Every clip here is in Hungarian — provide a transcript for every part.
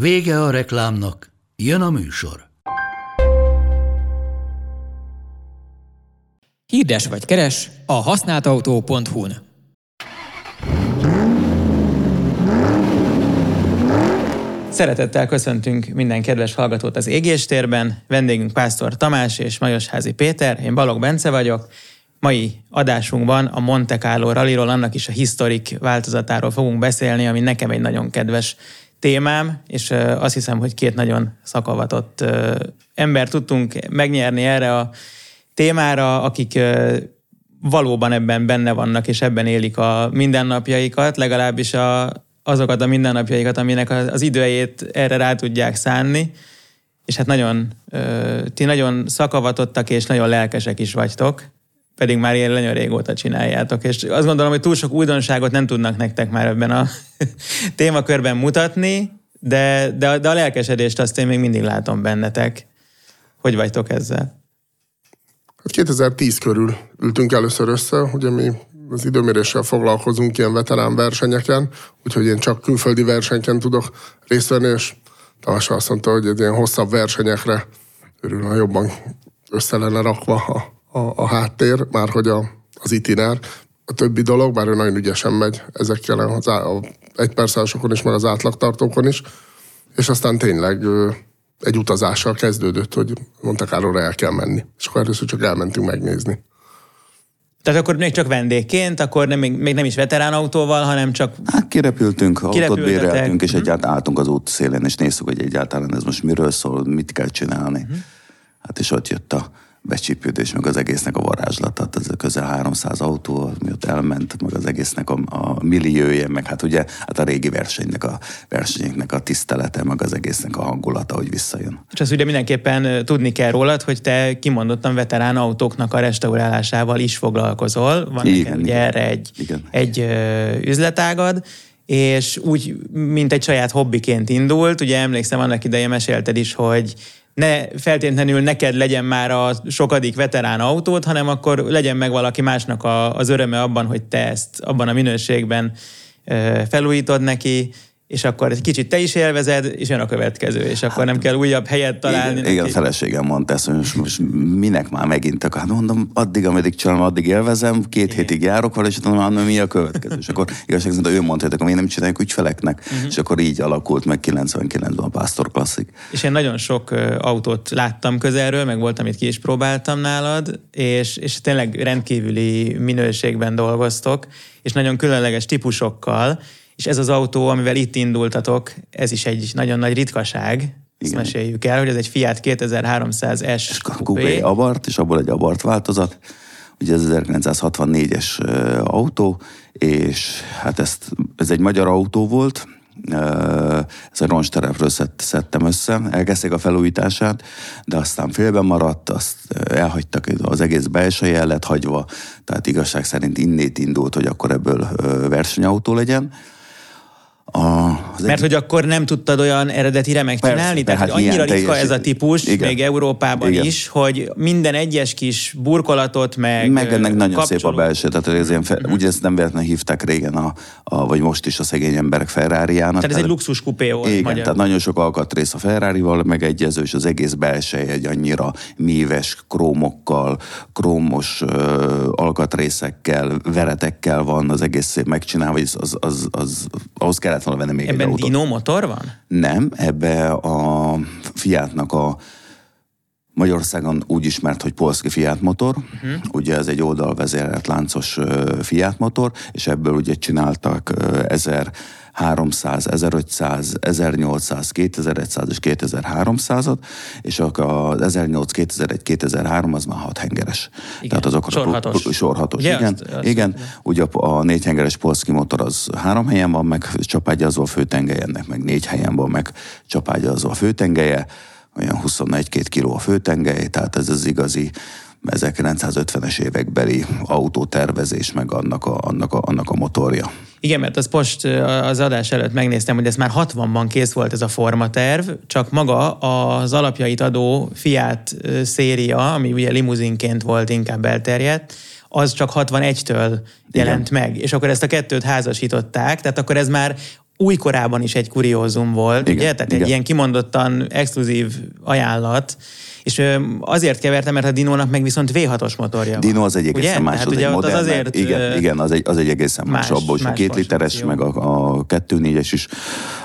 Vége a reklámnak, jön a műsor. Hirdes vagy keres a használtautó.hu-n. Szeretettel köszöntünk minden kedves hallgatót az égéstérben. Vendégünk Pásztor Tamás és Majosházi Péter, én Balog Bence vagyok. Mai adásunkban a Monte Carlo rallyról, annak is a historik változatáról fogunk beszélni, ami nekem egy nagyon kedves témám, és azt hiszem, hogy két nagyon szakavatott ember tudtunk megnyerni erre a témára, akik valóban ebben benne vannak, és ebben élik a mindennapjaikat, legalábbis a, azokat a mindennapjaikat, aminek az időjét erre rá tudják szánni. És hát nagyon, ti nagyon szakavatottak és nagyon lelkesek is vagytok, pedig már ilyen nagyon régóta csináljátok. És azt gondolom, hogy túl sok újdonságot nem tudnak nektek már ebben a témakörben mutatni, de, de, de a lelkesedést azt én még mindig látom bennetek. Hogy vagytok ezzel? 2010 hát körül ültünk először össze, ugye mi az időméréssel foglalkozunk ilyen veterán versenyeken, úgyhogy én csak külföldi versenyeken tudok részt venni, és Tamás azt mondta, hogy egy ilyen hosszabb versenyekre örül, jobban össze lenne rakva a, a, a háttér, már hogy a, az itiner, a többi dolog, bár ő nagyon ügyesen megy ezekkel az a egypercásokon is, meg az átlagtartókon is, és aztán tényleg egy utazással kezdődött, hogy Monte Carlo el kell menni. És akkor először csak elmentünk megnézni. Tehát akkor még csak vendégként, akkor nem, még, még nem is veterán autóval, hanem csak... Hát kirepültünk, autót béreltünk, és mhm. egyáltalán álltunk az út szélén, és néztük, hogy egyáltalán ez most miről szól, mit kell csinálni. Uh-huh. Hát és ott jött a becsípődés, meg az egésznek a varázslata, ez a közel 300 autó, mi ott elment, meg az egésznek a, a milliója, meg hát ugye hát a régi versenynek a versenyeknek a tisztelete, meg az egésznek a hangulata, hogy visszajön. És azt ugye mindenképpen tudni kell rólad, hogy te kimondottan veterán autóknak a restaurálásával is foglalkozol. Van igen, ugye erre egy, igen. egy üzletágad, és úgy, mint egy saját hobbiként indult, ugye emlékszem, annak ideje mesélted is, hogy ne feltétlenül neked legyen már a sokadik veterán autót, hanem akkor legyen meg valaki másnak a, az öröme abban, hogy te ezt abban a minőségben felújítod neki, és akkor egy kicsit te is élvezed, és jön a következő, és akkor hát, nem kell újabb helyet találni. Igen, igen a feleségem mondta ezt, hogy most, most minek már megint, hát mondom, addig, ameddig csinálom, addig élvezem, két igen. hétig járok vele, és mondom, hát, mi a következő. És akkor igazság szerint ő mondta, hogy akkor nem csináljuk ügyfeleknek, uh-huh. és akkor így alakult meg 99-ben a Pastor Classic. És én nagyon sok autót láttam közelről, meg voltam itt ki is próbáltam nálad, és, és tényleg rendkívüli minőségben dolgoztok, és nagyon különleges típusokkal, és ez az autó, amivel itt indultatok, ez is egy nagyon nagy ritkaság, ezt meséljük el, hogy ez egy Fiat 2300S Coupé Abart, és abból egy Abart változat. Ugye ez 1964-es autó, és hát ezt, ez egy magyar autó volt, ez a roncsterepről szett, szedtem össze, elkezdték a felújítását, de aztán félben maradt, azt elhagytak, az egész belső el lett hagyva, tehát igazság szerint innét indult, hogy akkor ebből versenyautó legyen, a, Mert egy... hogy akkor nem tudtad olyan eredetire megcsinálni? Persze, Tehát hogy annyira ritka ez a típus, igen. még Európában igen. is, hogy minden egyes kis burkolatot meg Meg ennek nagyon kapcsoló. szép a belső, tehát ez ilyen fe, uh-huh. ugye ezt nem véletlenül hívták régen, a, a, vagy most is a szegény emberek ferrari Tehát ez egy luxus kupé volt. Igen, magyar. tehát nagyon sok alkatrész a Ferrari-val megegyező, és az egész belső egy annyira míves krómokkal, krómos uh, alkatrészekkel, veretekkel van az egész szép megcsinálva, az, az, az, az, ahhoz kellett volna venni még Ebben egy Dino motor van? Nem, ebbe a Fiatnak a Magyarországon úgy ismert, hogy Polski Fiat motor, uh-huh. ugye ez egy oldalvezérelt láncos Fiat motor, és ebből ugye csináltak 1000 300, 1500, 1800, 2100 és 2300-at, és az 1800, 2001, 2003 az már 6 hengeres. Igen. Tehát azok sorhatos. A, sorhatos, Ugye, igen. Azt, azt igen. Azt, ugye a, a négy hengeres polszki motor az három helyen van meg csapágyazva a főtengelye, ennek meg négy helyen van meg csapágyazva a főtengelye, olyan 21-2 kiló a főtengely, tehát ez az igazi 1950-es évekbeli autótervezés, meg annak a, annak, a, annak a motorja. Igen, mert az most az adás előtt megnéztem, hogy ez már 60-ban kész volt ez a formaterv, csak maga az alapjait adó Fiat széria, ami ugye limuzinként volt inkább elterjedt, az csak 61-től jelent Igen. meg, és akkor ezt a kettőt házasították, tehát akkor ez már újkorában is egy kuriózum volt, Igen. ugye? Tehát Igen. egy ilyen kimondottan exkluzív ajánlat, és azért kevertem, mert a Dinónak meg viszont V6-os motorja Dino az egy egészen más, hát az egy modern, az azért, igen, igen, az egy, az egy egészen más, más abból is a két literes, meg a, a kettő négyes is,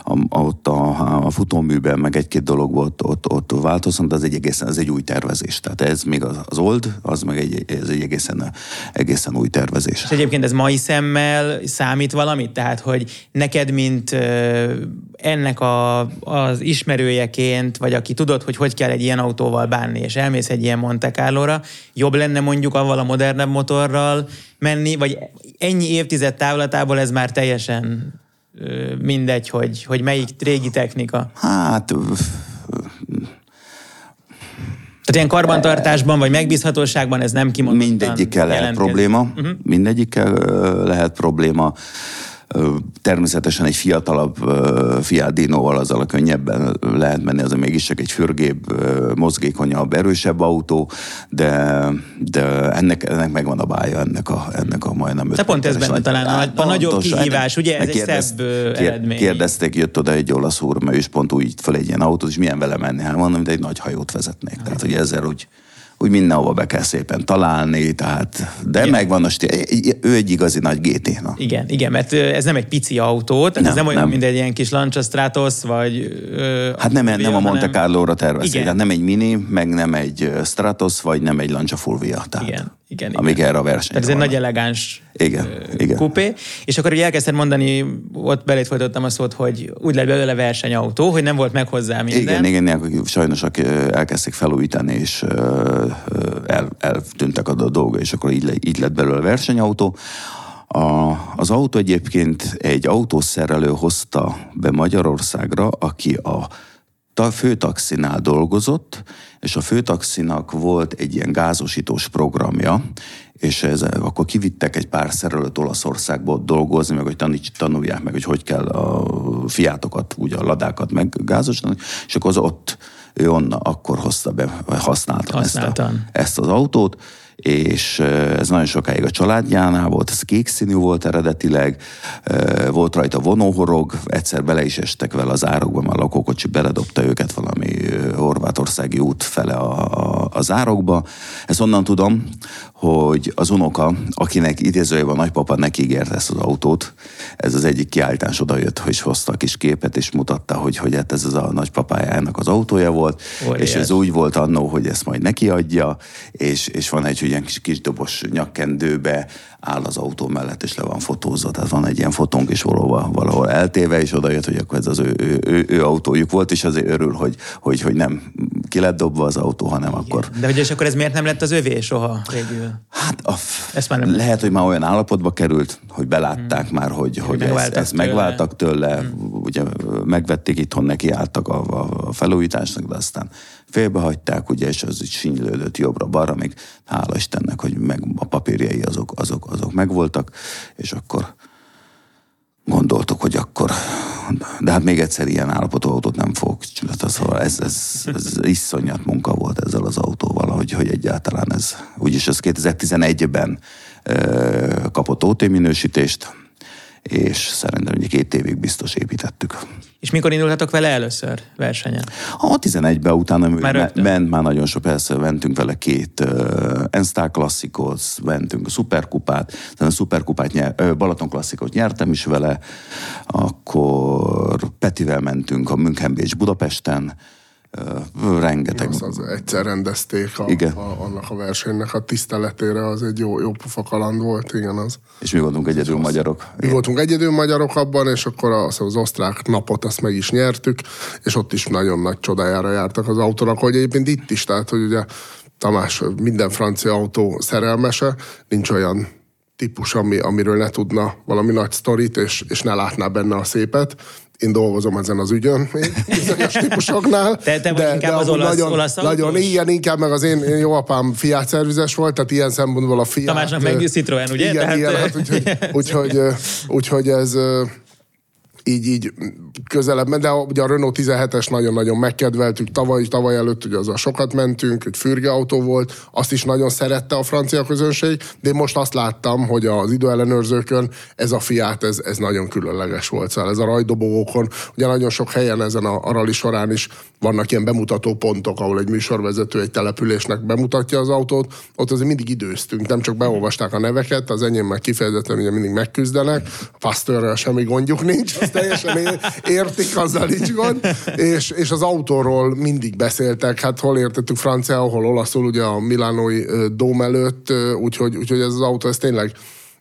a, ott a, a futóműben, meg egy-két dolog volt ott, ott változott, de az egy egészen, az egy új tervezés. Tehát ez még az, az old, az meg egy, ez egy egészen, egészen új tervezés. És egyébként ez mai szemmel számít valamit? Tehát, hogy neked, mint ennek a, az ismerőjeként, vagy aki tudod, hogy hogy kell egy ilyen autóval bánni, és elmész egy ilyen Monte Carlo-ra, jobb lenne mondjuk avval a modernebb motorral menni, vagy ennyi évtized távlatából ez már teljesen mindegy, hogy, hogy melyik régi technika? Hát... Tehát ilyen karbantartásban vagy megbízhatóságban ez nem kimondottan Mindegyikkel lehet probléma. Uh-huh. Mindegyikkel lehet probléma. Természetesen egy fiatalabb Fiat Dino-val azzal a könnyebben lehet menni, az mégis csak egy fürgébb, mozgékonyabb, erősebb autó, de, de ennek, ennek megvan a bája, ennek a, ennek a majdnem Te pont ez benne talán a, a, a nagyobb kihívás, ugye ez kérdez, egy szebb eredmény. Kérdezték, jött oda egy olasz úr, mert ő is pont úgy fel egy ilyen autót, és milyen vele menni? Hát mondom, mint egy nagy hajót vezetnék. Tehát, hogy ezzel úgy úgy mindenhova be kell szépen találni, tehát, de igen. megvan a stíl. Ő egy igazi nagy GT. Na. Igen, igen, mert ez nem egy pici autó, tehát nem, ez nem olyan, nem. mint egy ilyen kis Lancia Stratos, vagy... hát nem, nem a Monte Carlo-ra tervezik, tehát nem egy Mini, meg nem egy Stratos, vagy nem egy Lancia Fulvia. Tehát. Igen igen, amíg igen. erre a verseny. Tehát ez egy nagy elegáns igen, igen. kupé. És akkor ugye elkezdted mondani, ott belét folytottam a szót, hogy úgy lett belőle versenyautó, hogy nem volt meg hozzá minden. Igen, igen, igen sajnos elkezdték felújítani, és el, eltűntek a dolga, és akkor így, így lett belőle versenyautó. A, az autó egyébként egy autószerelő hozta be Magyarországra, aki a a főtaxinál dolgozott, és a főtaxinak volt egy ilyen gázosítós programja, és ez, akkor kivittek egy pár szerelőt Olaszországba dolgozni, meg hogy taníts, tanulják meg, hogy hogy kell a fiátokat, úgy a ladákat meggázosítani, és akkor az ott ő onna, akkor hozta be, használta ezt, a, ezt az autót, és ez nagyon sokáig a családjánál volt, ez kék színű volt eredetileg, volt rajta vonóhorog, egyszer bele is estek vele az árokba, mert a lakókocsi beledobta őket valami horvátországi út fele a, a, az árokba. Ezt onnan tudom, hogy az unoka, akinek idézőjében a nagypapa neki ígért ezt az autót, ez az egyik kiállítás oda jött, hogy hozta a kis képet, és mutatta, hogy, hogy hát ez az a nagypapájának az autója volt, Óriás. és ez úgy volt annó, hogy ezt majd neki adja, és, és van egy ilyen kis, kis dobos nyakkendőbe, áll az autó mellett, és le van fotózva. Tehát van egy ilyen fotónk is valahol, valahol eltéve, és oda jött, hogy akkor ez az ő, ő, ő, ő autójuk volt, és azért örül, hogy, hogy, hogy nem ki lett dobva az autó, hanem Igen. akkor... De hogy és akkor ez miért nem lett az övé soha végül? Hát a, ezt már nem lehet, hogy már olyan állapotba került, hogy belátták hmm. már, hogy, hogy ezt, ezt tőle. megváltak tőle, hmm. ugye megvették itthon, neki álltak a, a felújításnak, de aztán félbehagyták, ugye, és az így sinylődött jobbra-balra, még hála Istennek, hogy meg a papírjai azok, azok, azok megvoltak, és akkor gondoltuk, hogy akkor, de hát még egyszer ilyen állapotú autót nem fogok csinálni. Szóval ez, ez, ez iszonyat munka volt ezzel az autóval, hogy, hogy egyáltalán ez, úgyis ez 2011-ben kapott OT minősítést, és szerintem hogy két évig biztos építettük. És mikor indultatok vele először versenyen? A 11-ben utána már me- ment már nagyon sok, persze mentünk vele két uh, Enstar klasszikot, mentünk a Superkupát, tehát a Superkupát nyer, uh, Balaton klasszikot nyertem is vele, akkor Petivel mentünk a München Bécs Budapesten, rengeteg. Az, az egyszer rendezték a, Igen. A, annak a versenynek a tiszteletére, az egy jó, jó pufa kaland volt, igen az. És mi voltunk egyedül magyarok. Mi voltunk egyedül magyarok abban, és akkor az, az osztrák napot azt meg is nyertük, és ott is nagyon nagy csodájára jártak az autónak, hogy egyébként itt is, tehát hogy ugye Tamás minden francia autó szerelmese, nincs olyan típus, ami, amiről ne tudna valami nagy sztorit, és, és ne látná benne a szépet. Én dolgozom ezen az ügyön, bizonyos típusoknál. Te- te vagy inkább az amúgy olasz- nagyon, olasz autós? nagyon, igen, inkább meg az én, én jó apám Fiat szervizes volt, tehát ilyen szempontból a Fiat... Tamásnak meg Citroen, ugye? Igen, Tehát, ö, hát úgyhogy, úgyhogy, úgyhogy ez így, így közelebb, de ugye a Renault 17-es nagyon-nagyon megkedveltük, tavaly, tavaly előtt ugye azzal sokat mentünk, egy fürge autó volt, azt is nagyon szerette a francia közönség, de én most azt láttam, hogy az időellenőrzőkön ez a Fiat, ez, ez nagyon különleges volt. Szóval ez a rajdobogókon, ugye nagyon sok helyen ezen a, a rally során is vannak ilyen bemutató pontok, ahol egy műsorvezető egy településnek bemutatja az autót, ott azért mindig időztünk, nem csak beolvasták a neveket, az enyémmel kifejezetten ugye mindig megküzdenek, a semmi gondjuk nincs, azt teljesen értik, azzal nincs gond, és, és az autóról mindig beszéltek, hát hol értettük franciául, hol olaszul, ugye a Milánói dóm előtt, úgyhogy, úgyhogy ez az autó, ez tényleg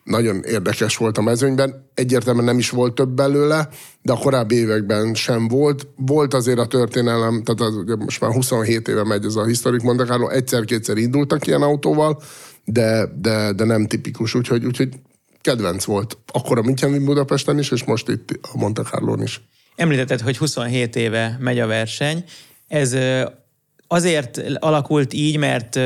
nagyon érdekes volt a mezőnyben. Egyértelműen nem is volt több belőle, de a korábbi években sem volt. Volt azért a történelem, tehát az, ugye most már 27 éve megy ez a Historic Monte Carlo, egyszer-kétszer indultak ilyen autóval, de, de, de nem tipikus, úgyhogy, úgyhogy kedvenc volt. Akkor a München Budapesten is, és most itt a Monte Carlon is. Említetted, hogy 27 éve megy a verseny. Ez azért alakult így, mert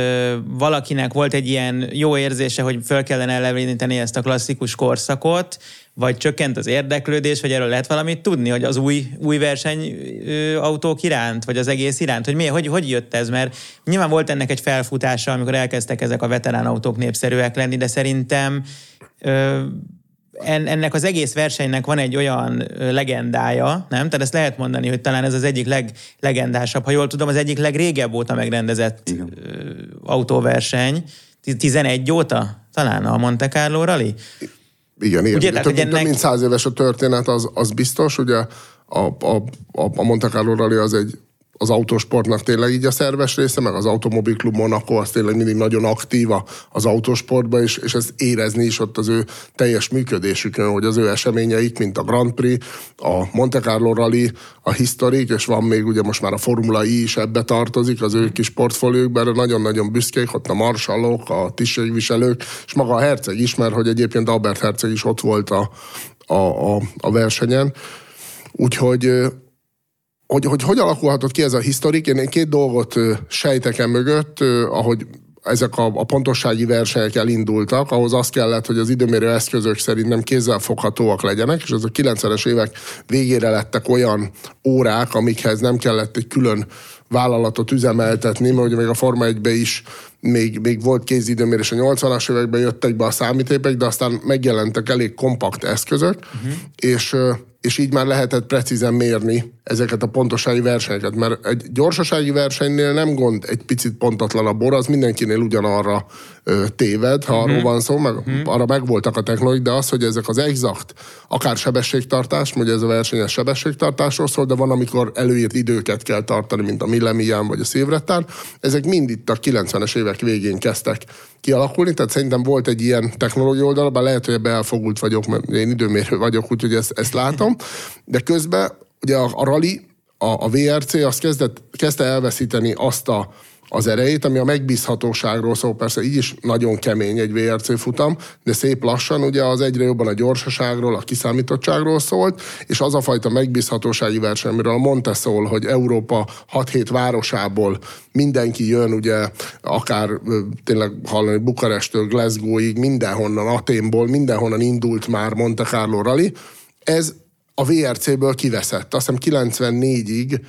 valakinek volt egy ilyen jó érzése, hogy föl kellene eleveníteni ezt a klasszikus korszakot, vagy csökkent az érdeklődés, vagy erről lehet valamit tudni, hogy az új, új verseny ö, autók iránt, vagy az egész iránt, hogy, mi, hogy, hogy jött ez, mert nyilván volt ennek egy felfutása, amikor elkezdtek ezek a veterán autók népszerűek lenni, de szerintem ennek az egész versenynek van egy olyan legendája, nem? Tehát ezt lehet mondani, hogy talán ez az egyik leglegendásabb, ha jól tudom, az egyik legrégebb óta megrendezett Igen. autóverseny. Ti- 11 óta? Talán a Monte Carlo Rally? Igen, igen. Ugye, tehát, több, ennek- több mint száz éves a történet, az, az biztos. Ugye a, a, a, a Monte Carlo Rally az egy az autósportnak tényleg így a szerves része, meg az Automobil Club Monaco az tényleg mindig nagyon aktíva az autósportban, és, és ezt érezni is ott az ő teljes működésükön, hogy az ő eseményeik, mint a Grand Prix, a Monte Carlo Rally, a Historic, és van még ugye most már a Formula I is ebbe tartozik, az ő kis portfóliókban, nagyon-nagyon büszkék, ott a marsallok, a tisztségviselők, és maga a herceg is, mert hogy egyébként Albert herceg is ott volt a, a, a, a versenyen. Úgyhogy hogy, hogy hogy alakulhatott ki ez a historik, én két dolgot ö, sejtek e mögött, ahogy ezek a, a pontossági versenyek elindultak, ahhoz az kellett, hogy az időmérő eszközök szerint nem kézzel foghatóak legyenek, és ez a 90-es évek végére lettek olyan órák, amikhez nem kellett egy külön vállalatot üzemeltetni, mert ugye még a Forma 1 is még, még volt kézidőmérés a 80-as években jöttek be a számítépek, de aztán megjelentek elég kompakt eszközök, uh-huh. és és így már lehetett precízen mérni ezeket a pontossági versenyeket, mert egy gyorsasági versenynél nem gond egy picit pontatlan a bor, az mindenkinél ugyanarra ö, téved, ha arról van szó, meg arra megvoltak a technológiák, de az, hogy ezek az exakt, akár sebességtartás, ugye ez a versenyes sebességtartásról szól, de van, amikor előírt időket kell tartani, mint a Millemián vagy a Szilvrettán, ezek mind itt a 90-es évek végén kezdtek kialakulni, tehát szerintem volt egy ilyen technológia oldal, bár lehet, hogy elfogult vagyok, mert én időmérő vagyok, úgyhogy ezt, ezt látom, de közben ugye a, a rally, a, a VRC az kezdett, kezdte elveszíteni azt a, az erejét, ami a megbízhatóságról szól, persze így is nagyon kemény egy VRC futam, de szép lassan ugye az egyre jobban a gyorsaságról, a kiszámítottságról szólt, és az a fajta megbízhatósági verseny, amiről a Monte szól, hogy Európa 6-7 városából mindenki jön, ugye akár tényleg hallani Bukarestől Glasgowig, mindenhonnan, Aténból, mindenhonnan indult már Monte Carlo Rally, ez a VRC-ből kiveszett. Azt hiszem 94-ig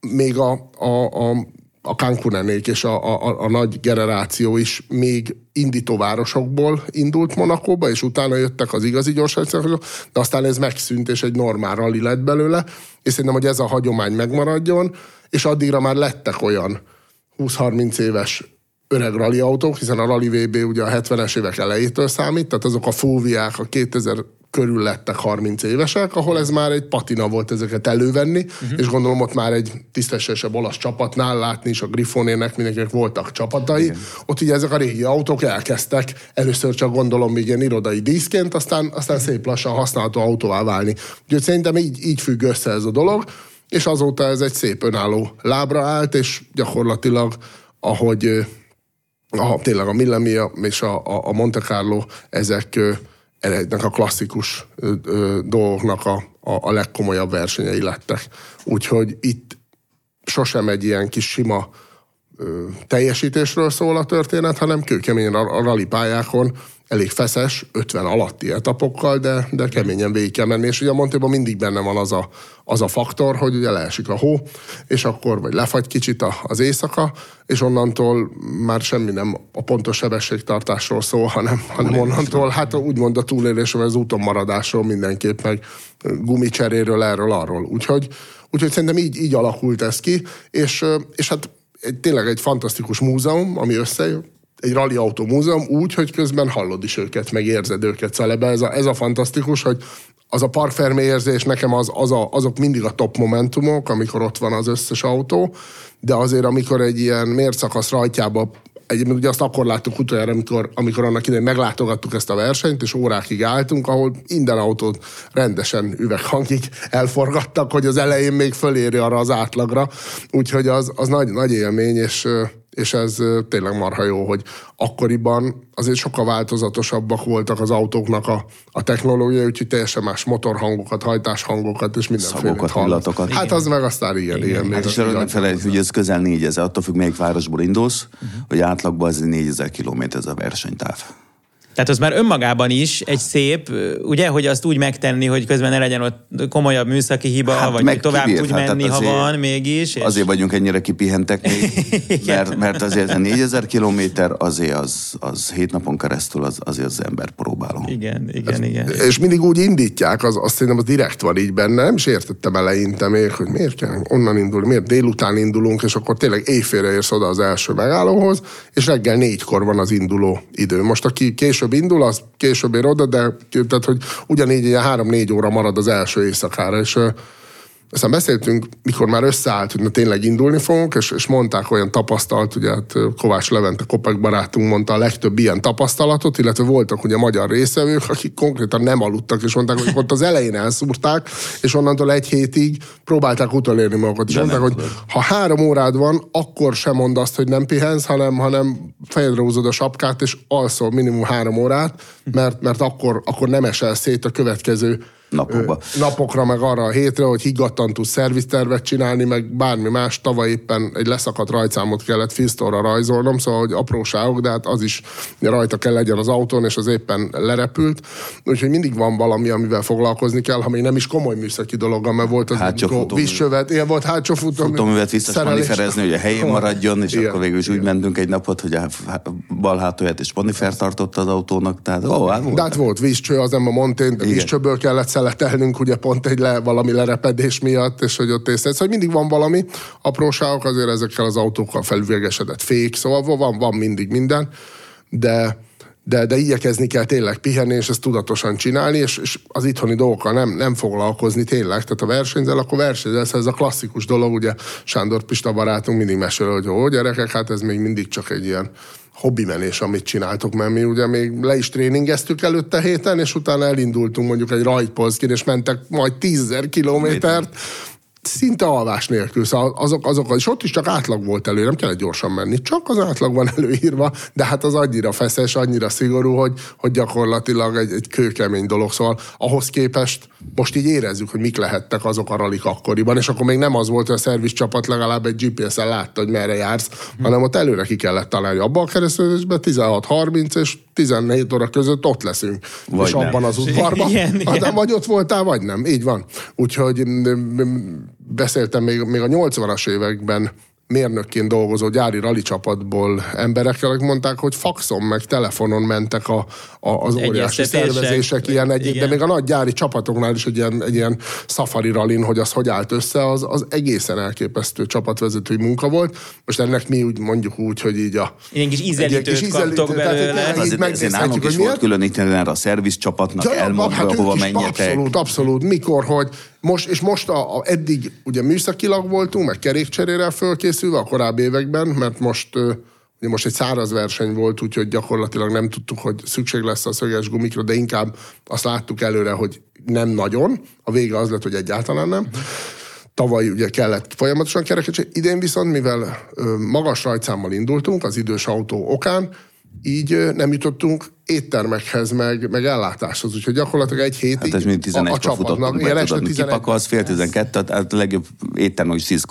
még a, a, a, a Cancunenék és a, a, a nagy generáció is még indítóvárosokból indult Monakóba, és utána jöttek az igazi gyorságszakosok, de aztán ez megszűnt, és egy normál rally lett belőle, és szerintem, hogy ez a hagyomány megmaradjon, és addigra már lettek olyan 20-30 éves öreg rally autók, hiszen a Rally VB ugye a 70-es évek elejétől számít, tehát azok a Fulviák, a körül lettek 30 évesek, ahol ez már egy patina volt ezeket elővenni, uh-huh. és gondolom ott már egy tisztességesebb olasz csapatnál látni is a Griffonének mindenkinek voltak csapatai. Igen. Ott ugye ezek a régi autók elkezdtek először csak gondolom még ilyen irodai díszként, aztán, aztán szép lassan használható autóvá válni. Úgyhogy szerintem így, így függ össze ez a dolog, és azóta ez egy szép önálló lábra állt, és gyakorlatilag ahogy a, tényleg a Millennium és a, a, a Monte Carlo, ezek ennek a klasszikus ö, ö, dolgoknak a, a, a legkomolyabb versenyei lettek. Úgyhogy itt sosem egy ilyen kis sima ö, teljesítésről szól a történet, hanem kőkeményen a, a rally pályákon elég feszes, 50 alatti etapokkal, de, de keményen végig kell menni. És ugye a Montében mindig benne van az a, az a faktor, hogy ugye leesik a hó, és akkor vagy lefagy kicsit az éjszaka, és onnantól már semmi nem a pontos sebességtartásról szól, hanem, hanem onnantól, hát úgymond a túlélésről, az úton maradásról mindenképp, meg gumicseréről, erről, arról. Úgyhogy, úgyhogy szerintem így, így alakult ez ki, és, és hát egy, tényleg egy fantasztikus múzeum, ami összejön, egy rally autó múzeum úgy, hogy közben hallod is őket, meg érzed őket. Szóval ebbe ez a, ez a fantasztikus, hogy az a parkfermé érzés nekem az, az a, azok mindig a top momentumok, amikor ott van az összes autó, de azért, amikor egy ilyen mérszakasz rajtjába Egyébként ugye azt akkor láttuk utoljára, amikor, amikor annak idején meglátogattuk ezt a versenyt, és órákig álltunk, ahol minden autót rendesen üveghangig elforgattak, hogy az elején még föléri arra az átlagra. Úgyhogy az, az nagy, nagy élmény, és és ez tényleg marha jó, hogy akkoriban azért sokkal változatosabbak voltak az autóknak a, a technológia, úgyhogy teljesen más motorhangokat, hajtáshangokat és mindenféle Szagokat, Hát az meg aztán igen, igen. igen hát és arra nem hogy ez közel 4000, attól függ, melyik városból indulsz, uh-huh. hogy átlagban ez 4000 km ez a versenytáv. Tehát az már önmagában is egy szép, ugye, hogy azt úgy megtenni, hogy közben ne legyen ott komolyabb műszaki hiba, hát vagy tovább kibírt, tudj hát menni, hát ha van mégis. És... Azért vagyunk ennyire kipihentek még, mert, mert azért a 4000 kilométer azért az, az hét napon keresztül az, azért az ember próbálom. Igen, igen, Ez, igen. És mindig úgy indítják, az, azt szerintem az direkt van így benne, nem is értettem eleinte még, hogy miért kell onnan indulni, miért délután indulunk, és akkor tényleg éjfélre érsz oda az első megállóhoz, és reggel négykor van az induló idő. Most aki késő később indul, az később ér oda, de tehát, hogy ugyanígy ilyen három-négy óra marad az első éjszakára, és aztán beszéltünk, mikor már összeállt, hogy na tényleg indulni fogunk, és, és mondták olyan tapasztalt, ugye hát Kovács Levente Kopek barátunk mondta a legtöbb ilyen tapasztalatot, illetve voltak ugye magyar részevők, akik konkrétan nem aludtak, és mondták, hogy ott az elején elszúrták, és onnantól egy hétig próbálták utolérni magukat. És mondták, hogy ha három órád van, akkor sem mond azt, hogy nem pihensz, hanem, hanem fejedre húzod a sapkát, és alszol minimum három órát, mert, mert akkor, akkor nem esel szét a következő napokba. napokra, meg arra a hétre, hogy higgadtan tudsz szerviztervet csinálni, meg bármi más. Tavaly éppen egy leszakadt rajtszámot kellett Fistorra rajzolnom, szóval hogy apróságok, de hát az is rajta kell legyen az autón, és az éppen lerepült. Úgyhogy mindig van valami, amivel foglalkozni kell, ha még nem is komoly műszaki dolog, mert volt az hátsó vízsövet, ilyen volt hátsó futó. Futóművet visszaspaniferezni, hogy a helyén maradjon, és igen, akkor végül is igen. úgy mentünk egy napot, hogy a bal hátulját is spanifer tartotta az autónak. Tehát, ó, hát volt. De hát volt vízcső, az nem a Montén, vízcsőből kellett szeletelnünk ugye pont egy le, valami lerepedés miatt, és hogy ott észre. Szóval mindig van valami apróságok, azért ezekkel az autókkal felüvegesedett fék, szóval van, van mindig minden, de de, de igyekezni kell tényleg pihenni, és ezt tudatosan csinálni, és, és az itthoni dolgokkal nem, nem foglalkozni tényleg. Tehát a versenyzel, akkor versenyzel, ez a klasszikus dolog, ugye Sándor Pista barátunk mindig mesél, hogy ó, gyerekek, hát ez még mindig csak egy ilyen hobbi menés, amit csináltok, mert mi ugye még le is tréningeztük előtte héten, és utána elindultunk mondjuk egy rajtpolszkin, és mentek majd tízzer kilométert, szinte alvás nélkül. Szóval azok, azok, és ott is csak átlag volt elő, nem kellett gyorsan menni, csak az átlag van előírva, de hát az annyira feszes, annyira szigorú, hogy, hogy gyakorlatilag egy, egy kőkemény dolog. Szóval ahhoz képest most így érezzük, hogy mik lehettek azok a ralik akkoriban, és akkor még nem az volt, hogy a szerviz csapat legalább egy GPS-en látta, hogy merre jársz, hmm. hanem ott előre ki kellett találni. Abban a keresztülésben 16-30 és 14 óra között ott leszünk. Vagy és nem. abban az udvarban. Igen, igen. Hát, vagy ott voltál, vagy nem. Így van. Úgyhogy beszéltem még, még a 80-as években mérnökként dolgozó gyári rali csapatból emberek, akik mondták, hogy faxon meg telefonon mentek a, a, az óriási szervezések, ilyen egy, de még a nagy gyári csapatoknál is egy ilyen, egy ilyen safari ralin, hogy az hogy állt össze, az, az egészen elképesztő csapatvezetői munka volt. Most ennek mi úgy mondjuk úgy, hogy így a... Ilyen kis ízelítőt kis kaptok belőle. Tehát, azért, azért nálunk is volt különíteni erre a szerviz csapatnak, elmondva, hát hova menjetek. Abszolút, abszolút. Mikor, hogy most, és most a, a, eddig ugye műszakilag voltunk, meg kerékcserére fölkészülve a korábbi években, mert most ugye most egy száraz verseny volt, úgyhogy gyakorlatilag nem tudtuk, hogy szükség lesz a szöges gumikra, de inkább azt láttuk előre, hogy nem nagyon. A vége az lett, hogy egyáltalán nem. Tavaly ugye kellett folyamatosan kerekedni. Idén viszont, mivel magas rajtszámmal indultunk az idős autó okán, így nem jutottunk éttermekhez, meg, meg ellátáshoz. Úgyhogy gyakorlatilag egy hétig hát ez 11 a, a csapatnak. Igen, este 11. Kipakolsz fél 12, tehát a legjobb étterem, hogy 10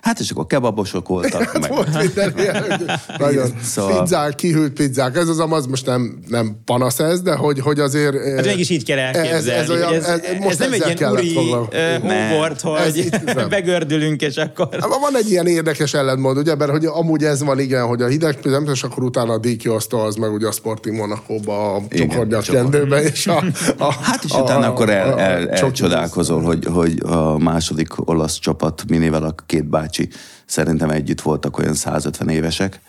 Hát és akkor kebabosok voltak. meg. Volt minden Nagyon. Szóval... Pizzák, kihűlt pizzák. Ez az, az most nem, nem panasz ez, de hogy, hogy azért... Hát mégis így kell elképzelni. Ez, ez, olyan, ez, ez, most ez nem egy ilyen úri humort, hogy begördülünk, és akkor... Hát van egy ilyen érdekes ellentmond, ugye, mert hogy amúgy ez van, igen, hogy a hideg, és akkor utána a díjkiosztó az meg ugye a Sporting Monaco abba a csokornyatkendőbe, és a, a, Hát és a, utána a, akkor el, el, elcsodálkozol, hogy, hogy a második olasz csapat, minével a két bácsi szerintem együtt voltak olyan 150 évesek.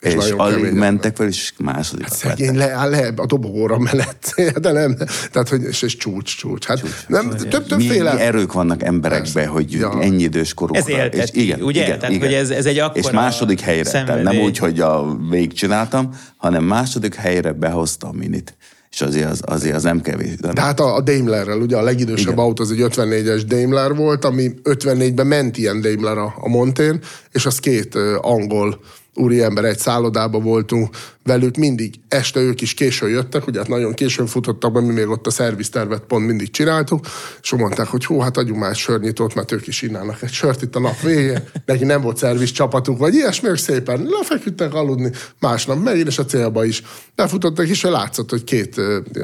És, és alig mentek fel, és második. Hát szegény le, le, a dobogóra mellett, de nem, tehát hogy, és, és csúcs, csúcs. Hát csúcs. nem, több, többféle... Mi erők vannak emberekben, hogy ja. ennyi idős korukra. Ez élteti, és igen, ugye? Igen, tehát, igen. hogy ez, ez egy akkora És második helyre, tehát nem úgy, hogy a végig csináltam, hanem második helyre behoztam minit és azért az, azért az nem kevés. De, de hát a, a Daimlerrel, ugye a legidősebb Igen. autó az egy 54-es Daimler volt, ami 54-ben ment ilyen Daimler a, a Montén, és az két angol úriember egy szállodában voltunk velük, mindig este ők is későn jöttek, ugye hát nagyon későn futottak be, mi még ott a szerviztervet pont mindig csináltuk, és mondták, hogy hú, hát adjunk már sörnyitót, mert ők is innának egy sört itt a nap végén, neki nem volt szerviz csapatuk, vagy ilyesmi, szépen lefeküdtek aludni, másnap megint, és a célba is. Befutottak, és látszott, hogy két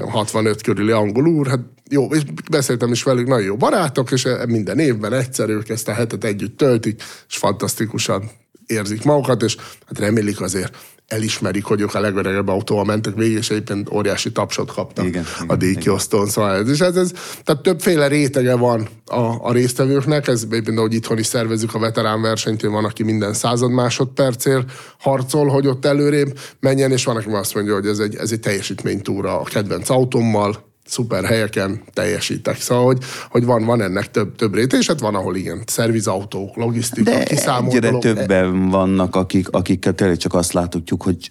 65 körüli angol úr, hát jó, és beszéltem is velük, nagyon jó barátok, és minden évben egyszer ők ezt a hetet együtt töltik, és fantasztikusan érzik magukat, és hát remélik azért elismerik, hogy ők a legöregebb autóval mentek végig, és éppen óriási tapsot kaptak igen, a díjkiosztón. Szóval ez, és ez, ez, tehát többféle rétege van a, a résztvevőknek, ez éppen, ahogy itthon is szervezzük a veterán versenyt, van, aki minden század másodpercél harcol, hogy ott előrébb menjen, és van, aki azt mondja, hogy ez egy, ez egy teljesítménytúra a kedvenc autómmal, szuper helyeken teljesítek. Szóval, hogy, hogy van, van ennek több, több réte, és hát van, ahol igen, szervizautók, logisztika, De kiszámoló. egyre többen vannak, akik, akikkel tényleg csak azt látjuk, hogy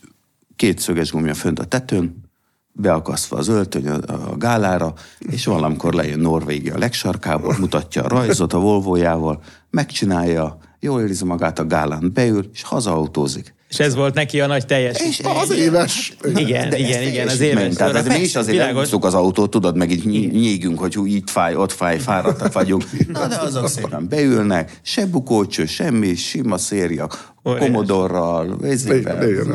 két szöges gumja fönt a tetőn, beakasztva az öltöny a, a gálára, és valamikor lejön Norvégia a legsarkából, mutatja a rajzot a Volvójával, megcsinálja, jól érzi magát a gálán, beül, és hazaautózik. És ez volt neki a nagy teljesítmény. És az éves. Igen, de igen, igen, az éves. Tehát ez mi is azért elhúztuk az autót, tudod, meg így nyígünk, hogy hú, itt fáj, ott fáj, fáradtak vagyunk. Na de azok szépen beülnek, se bukócső, semmi, sima széria, Komodorral,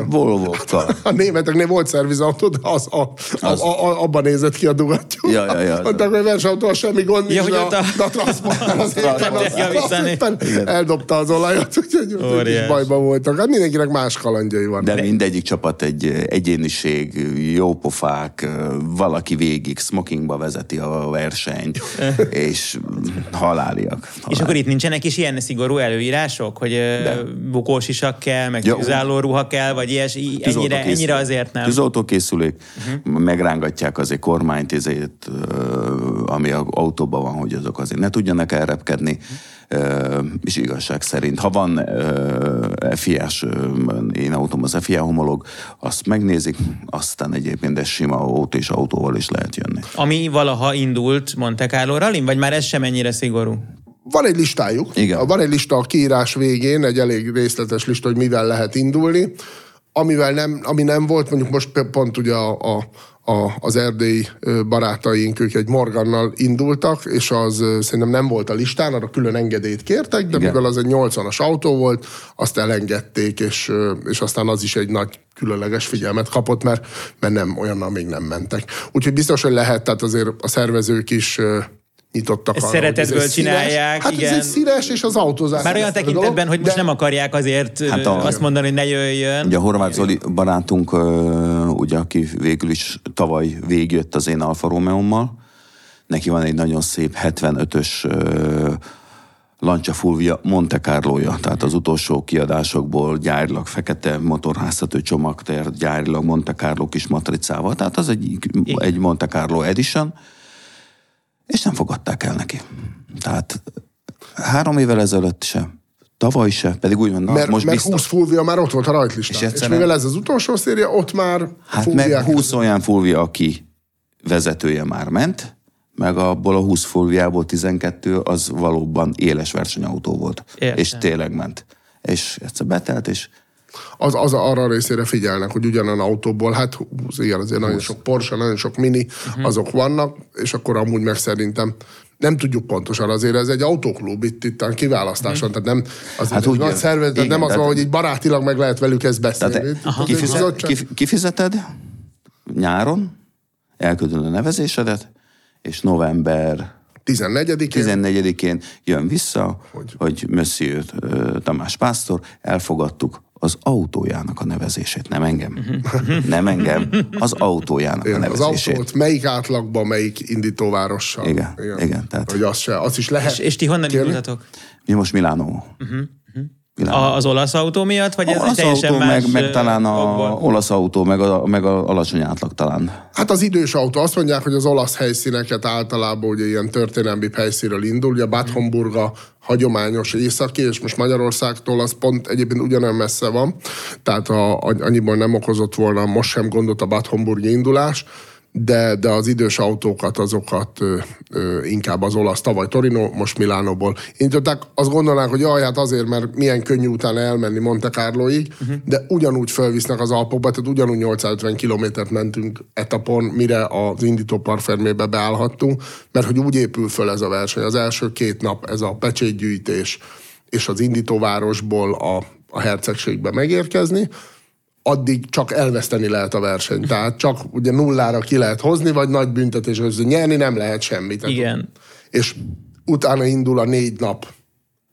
Volvo-kkal. Hát, a németeknél volt szervizautó, de az, a, az... A, a, abban nézett ki a dugattyú. Ja, ja, ja. Mondták, hogy versenyautó, semmi gond ja, nincs, de, a, de a transporter az éppen, az, az éppen eldobta az olajat, úgyhogy bajban voltak. Hát mindenkinek más kalandjai van. De mindegyik csapat egy egyéniség, jópofák, valaki végig smokingba vezeti a versenyt, és haláliak. Halál. És akkor itt nincsenek is ilyen szigorú előírások, hogy bukó sisak kell, meg ja, tűzálló ruha kell, vagy ilyes, ennyire, ennyire azért nem. Tűzoltókészülék, uh-huh. megrángatják azért kormányt, ezért, ami autóban van, hogy azok azért ne tudjanak elrepkedni. Uh-huh és igazság szerint, ha van FIA-s, én autóm az FIA homolog, azt megnézik, aztán egyébként ez sima autó és autóval is lehet jönni. Ami valaha indult Monte Carlo Rallin, vagy már ez sem ennyire szigorú? Van egy listájuk. Igen. Van egy lista a kiírás végén, egy elég részletes lista, hogy mivel lehet indulni. Amivel nem, ami nem volt, mondjuk most pont ugye a, a, a, az erdélyi barátaink, ők egy Morgannal indultak, és az szerintem nem volt a listán, arra külön engedélyt kértek, de Igen. mivel az egy 80-as autó volt, azt elengedték, és, és aztán az is egy nagy különleges figyelmet kapott, mert, mert nem, olyannal még nem mentek. Úgyhogy biztos, hogy lehet, tehát azért a szervezők is nyitottak Ezt arra, szeretetből csinálják, hát igen. ez egy színes, és az autózás. Már olyan tekintetben, dolog, hogy most de- nem akarják azért Hát a- azt mondani, hogy ne jöjjön. Ugye a Horváth Zoli barátunk, ugye, aki végül is tavaly végigjött az én Alfa Romeo-mmal, neki van egy nagyon szép 75-ös ö, Lancia Fulvia Monte Carlo-ja, tehát az utolsó kiadásokból gyárilag fekete motorháztató csomagtér, gyárilag Monte Carlo kis matricával, tehát az egy, egy Monte Carlo Edition, és nem fogadták el neki. Tehát három évvel ezelőtt se, tavaly se, pedig úgy van, na, Mert, most mert biztos. 20 Fulvia már ott volt a rajtlistán. És És, és egyszerűen- mivel ez az utolsó széria, ott már Hát meg 20 olyan Fulvia, aki vezetője már ment, meg abból a 20 Fulviából 12 az valóban éles versenyautó volt. Értem. És tényleg ment. És egyszer betelt, és az, az arra a részére figyelnek, hogy ugyanan autóból, hát hú, igen, azért nagyon sok Porsche, nagyon sok Mini, uh-huh. azok vannak, és akkor amúgy meg szerintem nem tudjuk pontosan, azért ez egy autóklub itt, itt a kiválasztáson, tehát nem az Hát úgy nagy szervezet, Igen, nem az van, hogy így barátilag meg lehet velük ezt beszélni. tehát az kifizet, kif, kifizeted nyáron, elküldöd a nevezésedet, és november 14-én 14-én jön vissza, hogy, hogy Monsieur ö, Tamás Pásztor, elfogadtuk az autójának a nevezését, nem engem. nem engem, az autójának a Igen, az nevezését. autót melyik átlagban, melyik indítóvárossal. Igen, igen, tehát- Hogy az, se, az is lehet. És, és ti honnan indultatok? Mi most Milánó. Uh-huh. A, az olasz autó miatt, vagy ez egy olasz teljesen autó, más meg, meg talán a okból? olasz autó, meg a, meg a alacsony átlag talán. Hát az idős autó, azt mondják, hogy az olasz helyszíneket általában ugye ilyen történelmi helyszínről indul, ugye Bad a hagyományos északi, és most Magyarországtól az pont egyébként ugyanolyan messze van, tehát a, a- annyiból nem okozott volna most sem gondot a Bad Homburgi indulás, de, de az idős autókat, azokat ö, ö, inkább az olasz, tavaly Torino, most Milánóból indították. Azt gondolnák, hogy jaj, hát azért, mert milyen könnyű utána elmenni Monte Carloig, uh-huh. de ugyanúgy felvisznek az Alpokba, tehát ugyanúgy 850 kilométert mentünk etapon, mire az indító parfermébe beállhattunk, mert hogy úgy épül föl ez a verseny. Az első két nap ez a pecsétgyűjtés, és az indítóvárosból a, a hercegségbe megérkezni, addig csak elveszteni lehet a versenyt. Tehát csak ugye nullára ki lehet hozni, vagy nagy büntetés között nyerni nem lehet semmit. Igen. És utána indul a négy nap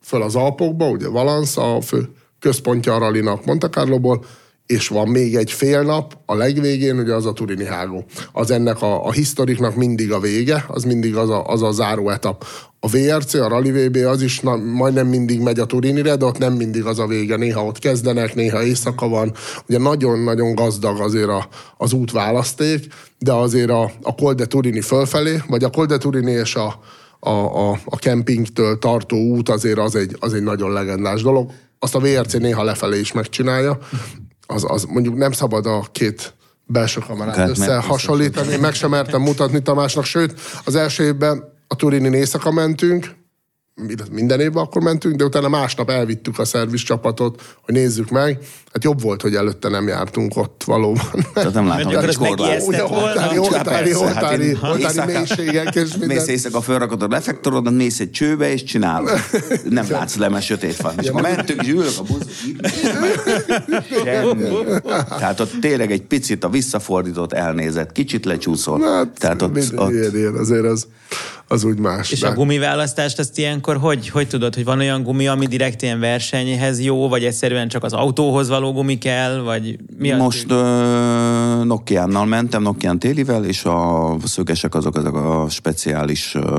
föl az Alpokba, ugye Valence a fő központja a rallinak Monte Carloból, és van még egy fél nap, a legvégén ugye az a Turini hágó. Az ennek a, a historiknak mindig a vége, az mindig az a, az a záró etap. A VRC, a Rally VB az is na, majdnem mindig megy a Turinire, de ott nem mindig az a vége. Néha ott kezdenek, néha éjszaka van. Ugye nagyon-nagyon gazdag azért a, az útválaszték, de azért a, a Col Turini fölfelé, vagy a Col Turini és a, a, a, a kempingtől tartó út azért az egy, az egy nagyon legendás dolog. Azt a VRC néha lefelé is megcsinálja. Az, az mondjuk nem szabad a két belső kamerát Hát meg- összehasonlítani. Meg sem mertem mutatni Tamásnak, sőt, az első évben a Turinin éjszaka mentünk, minden évben akkor mentünk, de utána másnap elvittük a szerviz csapatot, hogy nézzük meg. Hát jobb volt, hogy előtte nem jártunk ott valóban. Tehát nem látom, hogy az megijesztett volna. oltári, Hát oltári, oltári, mélységek és minden. Mész éjszaka, felrakod a reflektorodat, mész egy csőbe, és csinálod. Nem látsz le, mert sötét van. És akkor mentünk, és ülök a busz, Semmi. Tehát ott tényleg egy picit a visszafordított elnézett, kicsit lecsúszol. Hát, Tehát ott, mindegy, ott ilyen, ilyen, azért az, az úgy más. És de- a gumiválasztást azt ilyenkor hogy, hogy tudod, hogy van olyan gumi, ami direkt ilyen versenyhez jó, vagy egyszerűen csak az autóhoz való gumi kell, vagy mi az? Most uh, Nokiánnal mentem, Nokián télivel, és a szögesek azok, azok a speciális uh,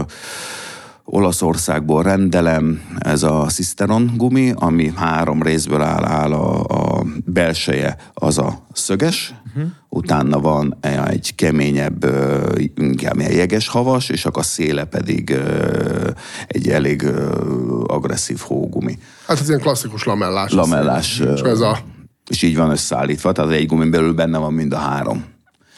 Olaszországból rendelem, ez a Cisteron gumi, ami három részből áll, áll a, a belseje, az a szöges, uh-huh. utána van egy keményebb, ö, inkább ilyen jeges havas, és akkor a széle pedig ö, egy elég ö, agresszív hógumi. Hát ez ilyen klasszikus lamellás. Lamellás. És ez a, És így van összeállítva, tehát egy gumin belül benne van mind a három.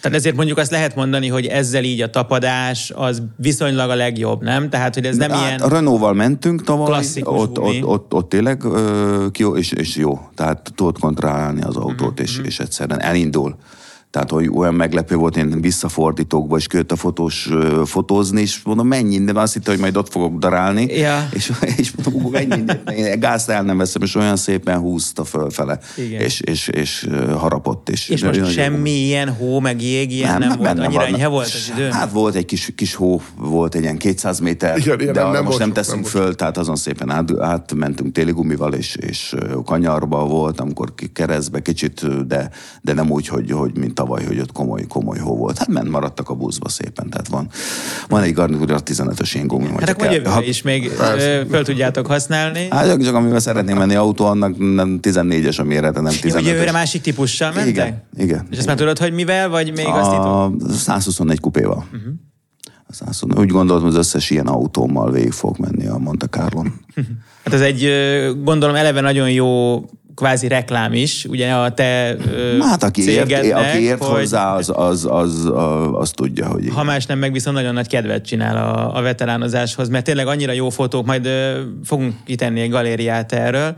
Tehát ezért mondjuk azt lehet mondani, hogy ezzel így a tapadás az viszonylag a legjobb, nem? Tehát, hogy ez nem hát, ilyen... A Renault-val mentünk tavaly, ott, ott, ott, ott tényleg ö, jó, és, és jó. Tehát tudod kontrollálni az autót, Mhm, és, és egyszerűen elindul. Tehát, hogy olyan meglepő volt, én visszafordítókba is költ a fotós fotózni, és mondom, mennyi, de azt hitte, hogy majd ott fogok darálni. Ja. És, és mondom, mennyi, én gázt el nem veszem, és olyan szépen húzta fölfele. Igen. És, és, és harapott. És, És most semmi ilyen hó, meg jég, ilyen nem, nem volt? benne Annyira vannak. enyhe volt az idő? Hát volt egy kis, kis hó, volt egy ilyen 200 méter, Igen, igen, de nem- arra nem most nem teszünk nem föl, tehát azon szépen át, átmentünk téli gumival, és, és kanyarba volt, amikor keresztbe kicsit, de, de nem úgy, hogy, hogy mint tavaly, hogy ott komoly, komoly hó volt. Hát ment maradtak a buszba szépen, tehát van, van egy garnitúra 15-ös én gumi. Hát akkor jövőre Ha- is még Persze. föl tudjátok használni. Hát csak, csak amivel szeretnénk menni autó, annak nem 14-es a mérete, nem Jó, hogy jövőre 15-ös. másik típussal mentek? Igen, igen. És ezt már tudod, hogy mivel, vagy még azt titok? A 124 kupéval. Mhm. Uh-huh. A 124. Úgy gondoltam, hogy az összes ilyen autómmal végig fog menni a Monte Carlon. Hát ez egy, gondolom eleve nagyon jó kvázi reklám is, ugye a te ö, Hát aki ért, aki ért hogy hozzá, az, az, az, az, az tudja, hogy igen. ha más nem, meg viszont nagyon nagy kedvet csinál a, a veteránozáshoz, mert tényleg annyira jó fotók, majd ö, fogunk kitenni egy galériát erről,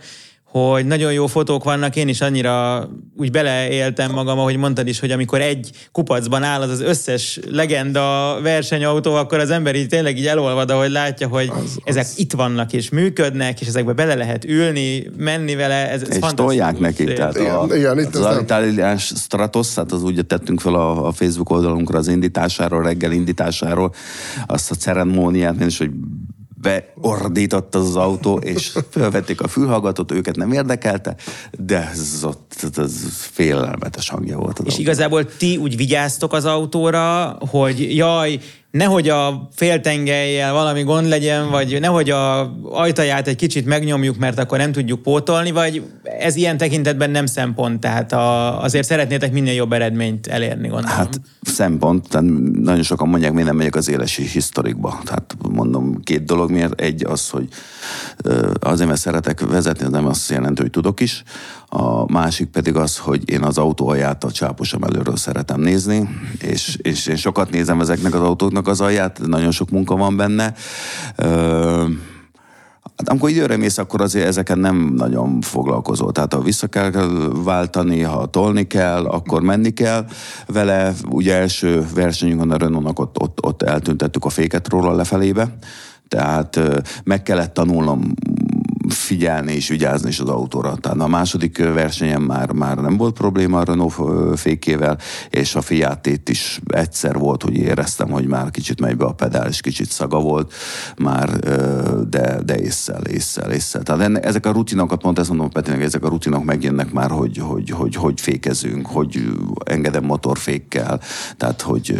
hogy nagyon jó fotók vannak, én is annyira úgy beleéltem magam, ahogy mondtad is, hogy amikor egy kupacban áll az az összes legenda versenyautó, akkor az ember így tényleg így elolvad, ahogy látja, hogy az, ezek az. itt vannak és működnek, és ezekbe bele lehet ülni, menni vele, ez, ez és fantasztikus. tolják nekik. Tehát a, Igen, igen, itt az ez nem- Italiás Stratos, hát az ugye tettünk fel a, a Facebook oldalunkra az indításáról, reggel indításáról, azt a ceremóniát, és hogy beordított az, autó, és felvették a fülhallgatót, őket nem érdekelte, de ez ott ez félelmetes hangja volt az És autó. igazából ti úgy vigyáztok az autóra, hogy jaj, nehogy a féltengelyel valami gond legyen, vagy nehogy a ajtaját egy kicsit megnyomjuk, mert akkor nem tudjuk pótolni, vagy ez ilyen tekintetben nem szempont, tehát a, azért szeretnétek minél jobb eredményt elérni, gondolom. Hát szempont, tehát nagyon sokan mondják, miért nem megyek az élesi historikba. Tehát mondom két dolog, miért egy az, hogy azért, mert szeretek vezetni, ez nem azt jelenti, hogy tudok is. A másik pedig az, hogy én az autó alját a csáposom előről szeretem nézni, és, és én sokat nézem ezeknek az autóknak az alját, nagyon sok munka van benne. Hát amikor időre mész, akkor azért ezeken nem nagyon foglalkozol. Tehát ha vissza kell váltani, ha tolni kell, akkor menni kell vele. Ugye első versenyünkön a Renault-nak ott, ott, ott eltüntettük a féket róla lefelébe. Tehát meg kellett tanulnom figyelni és vigyázni is az autóra. Tehát a második versenyen már, már nem volt probléma a Renault fékével, és a Fiatét is egyszer volt, hogy éreztem, hogy már kicsit megy be a pedál, és kicsit szaga volt, már, de, de észszel, észszel, észszel. Tehát enne, ezek a rutinokat, pont ezt mondom Petinek, ezek a rutinok megjönnek már, hogy, hogy, hogy, hogy fékezünk, hogy engedem motorfékkel, tehát hogy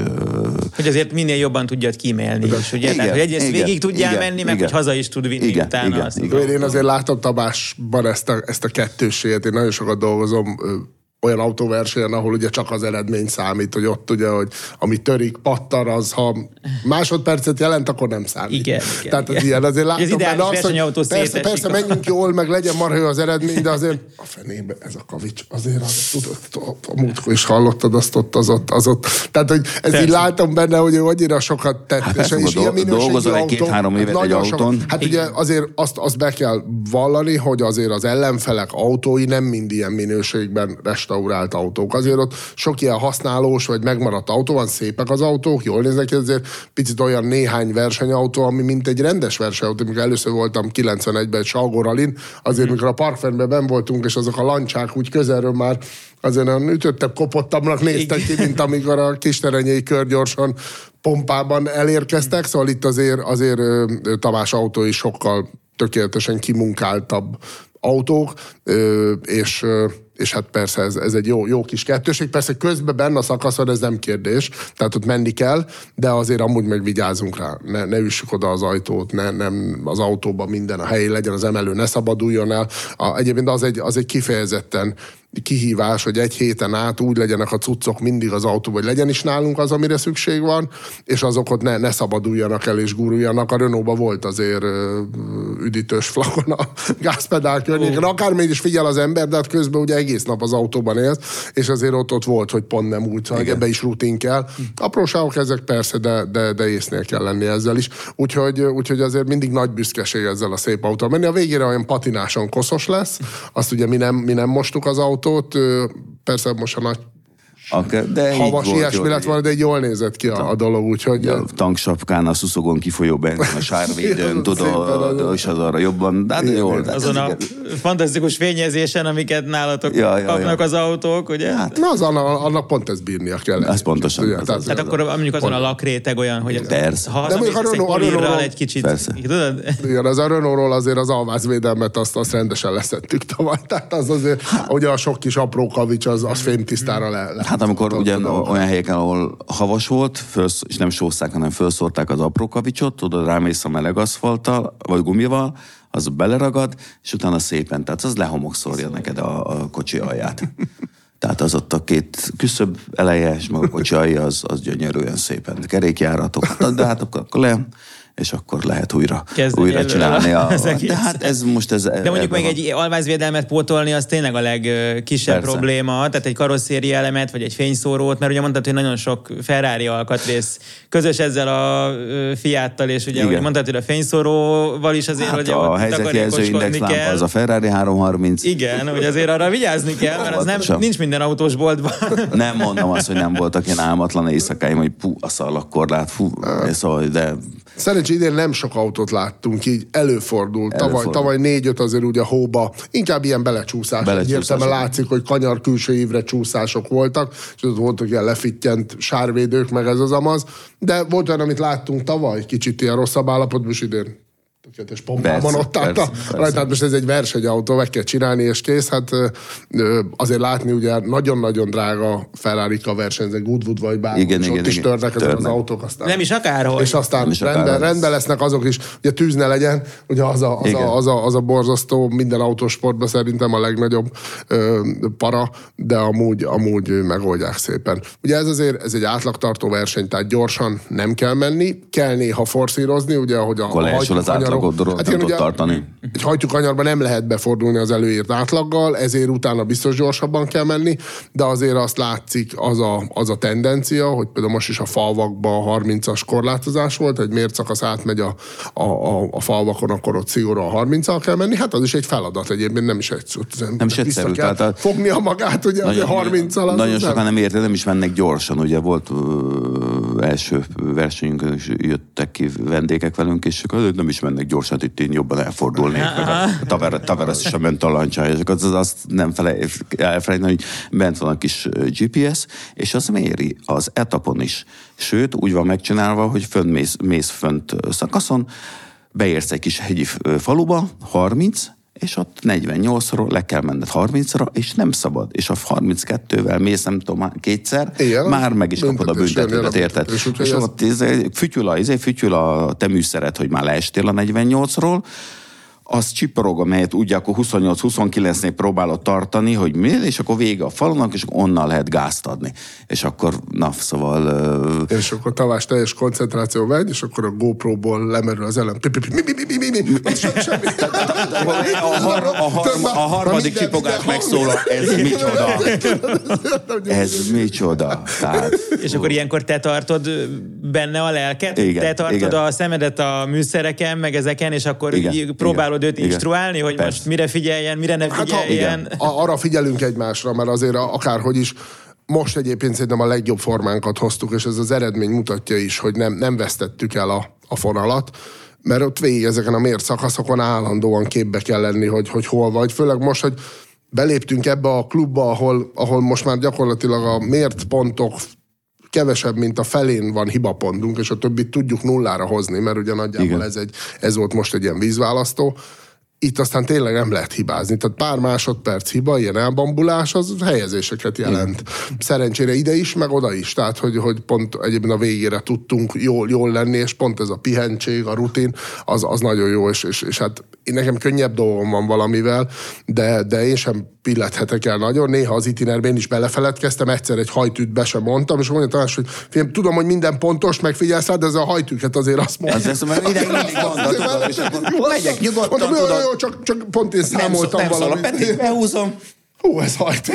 hogy azért minél jobban tudjad kímélni is, ugye? Igen, Tehát, hogy egyrészt igen, végig tudjál igen, menni, meg igen. hogy haza is tud vinni Igen, utána igen, azt. igen. Én azért látom Tabásban ezt a, ezt a kettősséget, én nagyon sokat dolgozom olyan autóversenyen, ahol ugye csak az eredmény számít, hogy ott ugye, hogy ami törik, pattar, az ha másodpercet jelent, akkor nem számít. Igen, igen, Tehát az igen. ilyen, azért Az látom ideális benne azt, hogy versenyautó persze, persze, menjünk jól, meg legyen marha az eredmény, de azért a fenébe ez a kavics, azért az, tudod, a múltkor is hallottad azt ott, az ott, az ott. Tehát, hogy ez így látom benne, hogy ő annyira sokat tett. Hát persze, és, és ilyen dolgozol egy autó, két-három évet egy autón. Hát ugye azért azt, azt be kell vallani, hogy azért az ellenfelek autói nem mind ilyen minőségben restaurált autók. Azért ott sok ilyen használós vagy megmaradt autó van, szépek az autók, jól néznek ki, azért picit olyan néhány versenyautó, ami mint egy rendes versenyautó. Amikor először voltam 91-ben egy Salgoralin, azért mikor a parkfenben ben voltunk, és azok a lancsák úgy közelről már azért olyan ütöttebb, kopottabbnak néztek ki, mint amikor a kisterenyei kör gyorsan pompában elérkeztek, szóval itt azért, azért Tamás autó is sokkal tökéletesen kimunkáltabb autók, és, és hát persze ez, ez egy jó, jó kis kettőség. Persze közben benne a szakaszon ez nem kérdés, tehát ott menni kell, de azért amúgy meg vigyázunk rá. Ne, ne üssük oda az ajtót, ne, nem az autóban minden a helyén legyen, az emelő ne szabaduljon el. A, egyébként az egy, az egy kifejezetten kihívás, hogy egy héten át úgy legyenek a cuccok mindig az autóban, hogy legyen is nálunk az, amire szükség van, és azok ott ne, ne szabaduljanak el és guruljanak. A Renault-ban volt azért üdítős flakon a gázpedál környéken. Akármilyen is figyel az ember, de hát közben ugye egész nap az autóban élsz, és azért ott, ott volt, hogy pont nem úgy, szóval ebbe is rutin kell. Apróságok ezek persze, de, de, de észnél kell lenni ezzel is. Úgyhogy, úgyhogy azért mindig nagy büszkeség ezzel a szép autóval menni. A végére olyan patináson koszos lesz, azt ugye mi nem, mi nem mostuk az autót, Ö, persze most a nagy Akár, de havas ilyesmi lett volna, de egy jól nézett ki a, a dolog, úgyhogy... a tanksapkán, a szuszogon kifolyó benzin, a sárvédőn, tudod, és az arra jobban, de hát jól. de Azon a fantasztikus fényezésen, amiket nálatok Ja, ja, kapnak ja. az autók, ugye? Hát, Na, az annak, annak pont ez bírnia kell. Ez pontosan, Ugye, az tehát- az. hát akkor mondjuk azon a lakréteg olyan, hogy Persze. ha De mondjuk a egy Renault- egy kicsit, Persze. tudod? Igen, az a Renault-ról azért az alvázvédelmet azt, azt rendesen leszettük tavaly. Tehát az azért, ugye a sok kis apró kavics, az, az fémtisztára le, le. Hát amikor ugye olyan helyeken, ahol havas volt, fölsz, és nem sózták, hanem felszórták az apró kavicsot, tudod, rámész a meleg aszfalttal, vagy gumival, az beleragad, és utána szépen, tehát az lehomokszorja neked a, a kocsi alját. Tehát az ott a két küszöbb eleje, és meg a kocsi alja, az, az gyönyörűen szépen. Kerékjáratok, hát, de hát akkor, akkor le, és akkor lehet újra, Kezdeni újra csinálni. A, az egész. de hát ez most ez... De mondjuk még egy alvázvédelmet pótolni, az tényleg a legkisebb Persze. probléma, tehát egy karosszéri elemet, vagy egy fényszórót, mert ugye mondtad, hogy nagyon sok Ferrari alkatrész közös ezzel a ö, Fiattal, és ugye, Igen. hogy mondtad, hogy a fényszóróval is azért, Hát hogy a ott helyzetjelző index takarékoskodni lámpa az a Ferrari 330. Igen, hogy azért arra vigyázni kell, mert az nem, nincs minden autósboltban. Nem mondom azt, hogy nem voltak ilyen álmatlan éjszakáim, hogy pú, a szalagkorlát, fú, szóval, de Szerencsé idén nem sok autót láttunk, így előfordult. Tavaly, Előfordul. tavaly négy-öt azért ugye a hóba, inkább ilyen belecsúszás. Belecsúszás. Egyértelműen látszik, hogy kanyar külső évre csúszások voltak, és ott voltak ilyen lefittyent sárvédők, meg ez az amaz. De volt olyan, amit láttunk tavaly, kicsit ilyen rosszabb állapotban, és idén tökéletes pompában Persze, ott állt a rajta. Hát most ez egy versenyautó, meg kell csinálni, és kész. Hát azért látni, ugye nagyon-nagyon drága Ferrari-ka versenyznek, Goodwood vagy bárhol, Igen, és igen, ott is igen. törnek ezek az autók. Aztán Nem is akárhol. és aztán Nem is rendben, az. rendben lesznek azok is, ugye tűz ne legyen, ugye az a, az, Igen. a, az, a, az a borzasztó minden autósportban szerintem a legnagyobb ö, para, de amúgy, amúgy megoldják szépen. Ugye ez azért ez egy átlagtartó verseny, tehát gyorsan nem kell menni, kell néha forszírozni, ugye ahogy a leesül az hajtókanyarok- átlagodról, Hát nem tud tartani. egy hajtókanyarban nem lehet befordulni az előírt átlaggal, ezért utána biztos gyorsabban kell menni, de azért azt látszik az a, az a tendencia, hogy például most is a falvakban a 30-as korlátozás volt, egy mérszakasz átmegy a, a, a, a falvakon, akkor ott szigorúan 30 kell menni, hát az is egy feladat egyébként, nem is egy Nem is egyszerű, tehát a- fognia magát, ugye nagyon, 30 al nagyon sokan nem érte, nem is mennek gyorsan. Ugye volt ö, első versenyünkön is jöttek ki vendégek velünk, és akkor nem is mennek gyorsan, itt én jobban elfordulnék. Meg a Taver- Tavares sem ment a akkor az, azt nem fele, elfelejteni, hogy bent van a kis GPS, és az méri az etapon is. Sőt, úgy van megcsinálva, hogy fönnmész mész fönt ö, szakaszon, beérsz egy kis hegyi faluba, 30, és ott 48-ról le kell menned 30-ra, és nem szabad. És a 32-vel mész, nem tudom, kétszer, Igen, már meg is kapod a büntetőt, érted? És ez- ott izé, fütyül a, izé, fütyül a te műszeret, hogy már leestél a 48-ról, az csiporog, amelyet úgy akkor 28-29-nél próbálod tartani, hogy mi, és akkor vége a falunak, és onnan lehet gázt adni. És akkor, na, szóval... ö, és akkor Tavás teljes koncentráció megy, és akkor a GoPro-ból lemerül az ellen. A, har, a, har, a harmadik csipogás megszólal, ez micsoda? Ez micsoda? És akkor ilyenkor te tartod benne a lelket? Te tartod a szemedet a műszereken, meg ezeken, és akkor próbálod igen, őt igen. instruálni, hogy Persze. most mire figyeljen, mire ne Hát ha, figyeljen. igen. A- arra figyelünk egymásra, mert azért akárhogy is most egyébként szerintem a legjobb formánkat hoztuk, és ez az eredmény mutatja is, hogy nem, nem vesztettük el a, a fonalat, mert ott végig ezeken a mért szakaszokon állandóan képbe kell lenni, hogy, hogy hol vagy. Főleg most, hogy beléptünk ebbe a klubba, ahol, ahol most már gyakorlatilag a mért pontok kevesebb, mint a felén van hibapontunk, és a többit tudjuk nullára hozni, mert ugye nagyjából Igen. ez, egy, ez volt most egy ilyen vízválasztó. Itt aztán tényleg nem lehet hibázni. Tehát pár másodperc hiba, ilyen elbambulás, az helyezéseket jelent. Szerencsére ide is, meg oda is. Tehát, hogy, hogy pont egyébként a végére tudtunk jól, jól lenni, és pont ez a pihentség, a rutin, az, az nagyon jó, és, és, és hát én nekem könnyebb dolgom van valamivel, de, de én sem pillethetek el nagyon. Néha az itinerben is belefeledkeztem, egyszer egy hajtűt be sem mondtam, és mondja Tamás, hogy figyelj, tudom, hogy minden pontos, megfigyelsz rá, de ez a hajtűket azért azt mondja. Az ezt már ideig mindig tudod, és akkor megyek nyugodtan, Mondom, jó, jó, csak, csak pont én nem, számoltam nem szól a valamit. Peti, behúzom, Hú, ez hajtó.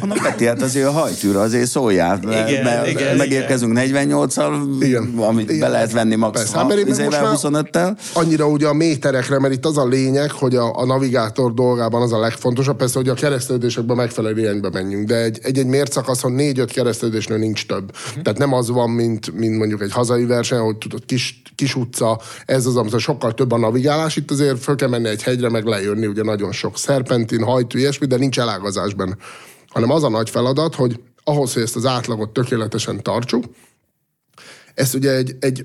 Mondom, Peti, hát azért a hajtűre azért szóljál, mert, Igen, mert igen, megérkezünk 48-al, Igen. amit Igen. be lehet venni max. Hát mert most már 25-tel. Annyira ugye a méterekre, mert itt az a lényeg, hogy a, a navigátor dolgában az a legfontosabb, persze, hogy a keresztődésekben megfelelő irányba menjünk, de egy, egy, egy mérszakaszon négy-öt keresztődésnél nincs több. Tehát nem az van, mint, mint mondjuk egy hazai verseny, hogy tudod, kis, kis utca, ez az, amit sokkal több a navigálás, itt azért föl kell menni egy hegyre, meg lejönni, ugye nagyon sok szerpentin, hajtű, ilyesmi, de nincs elágazás benne. Hanem az a nagy feladat, hogy ahhoz, hogy ezt az átlagot tökéletesen tartsuk, ezt ugye egy, egy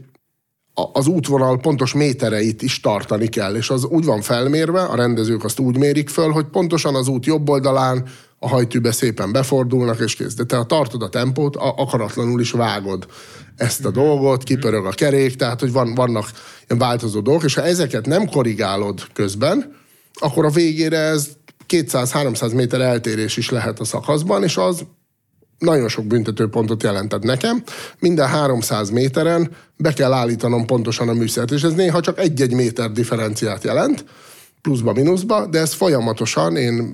az útvonal pontos métereit is tartani kell, és az úgy van felmérve, a rendezők azt úgy mérik föl, hogy pontosan az út jobb oldalán a hajtűbe szépen befordulnak, és kész. De te ha tartod a tempót, a- akaratlanul is vágod ezt a dolgot, kipörög a kerék, tehát hogy van, vannak ilyen változó dolgok, és ha ezeket nem korrigálod közben, akkor a végére ez 200-300 méter eltérés is lehet a szakaszban, és az nagyon sok büntetőpontot jelentett nekem. Minden 300 méteren be kell állítanom pontosan a műszert, és ez néha csak egy-egy méter differenciát jelent, pluszba, mínuszba, de ez folyamatosan, én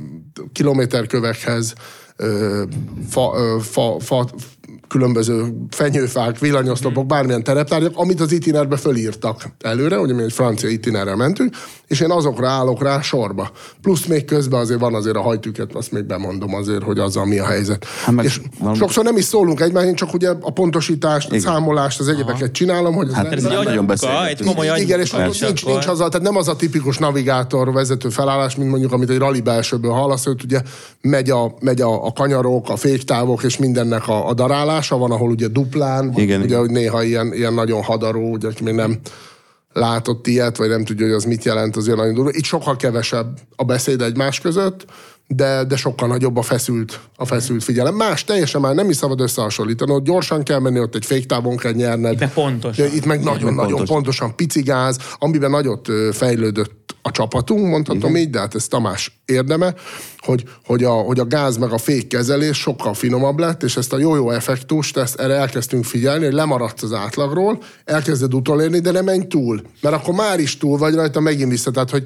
kilométerkövekhez, fa, fa, fa, különböző fenyőfák, villanyoszlopok, bármilyen tereptárgyak, amit az itinerbe fölírtak előre, ugye mi egy francia itinerrel mentünk, és én azokra állok rá sorba. Plusz még közben azért van azért a hajtüket, azt még bemondom azért, hogy azzal mi a helyzet. Hát és valami- sokszor nem is szólunk egymás, én csak ugye a pontosítást, a számolást, az egyebeket csinálom, hogy Hát nem- ez Ez egy nagyon beszélgetünk. egy igen, és ott nincs, nincs az, tehát nem az a tipikus navigátor vezető felállás, mint mondjuk, amit egy rally belsőből hallasz, hogy ugye megy a, megy a, a kanyarok, a féktávok, és mindennek a, a darálása van, ahol ugye duplán, van, Igen, ugye, igen. hogy néha ilyen, ilyen nagyon hadaró, ugye, aki még nem látott ilyet, vagy nem tudja, hogy az mit jelent, az ilyen nagyon durva. Itt sokkal kevesebb a beszéd egymás között, de, de sokkal nagyobb a feszült, a feszült figyelem. Más teljesen már nem is szabad összehasonlítani, ott gyorsan kell menni, ott egy féktávon kell nyerned. Itt meg pontosan. De itt meg nagyon-nagyon pontos. pontosan pici gáz, amiben nagyot fejlődött a csapatunk, mondhatom így, de hát ez Tamás érdeme, hogy, hogy, a, hogy a gáz meg a fékkezelés sokkal finomabb lett, és ezt a jó-jó effektust, ezt erre elkezdtünk figyelni, hogy lemaradsz az átlagról, elkezded utolérni, de nem menj túl, mert akkor már is túl vagy rajta, megint vissza, tehát hogy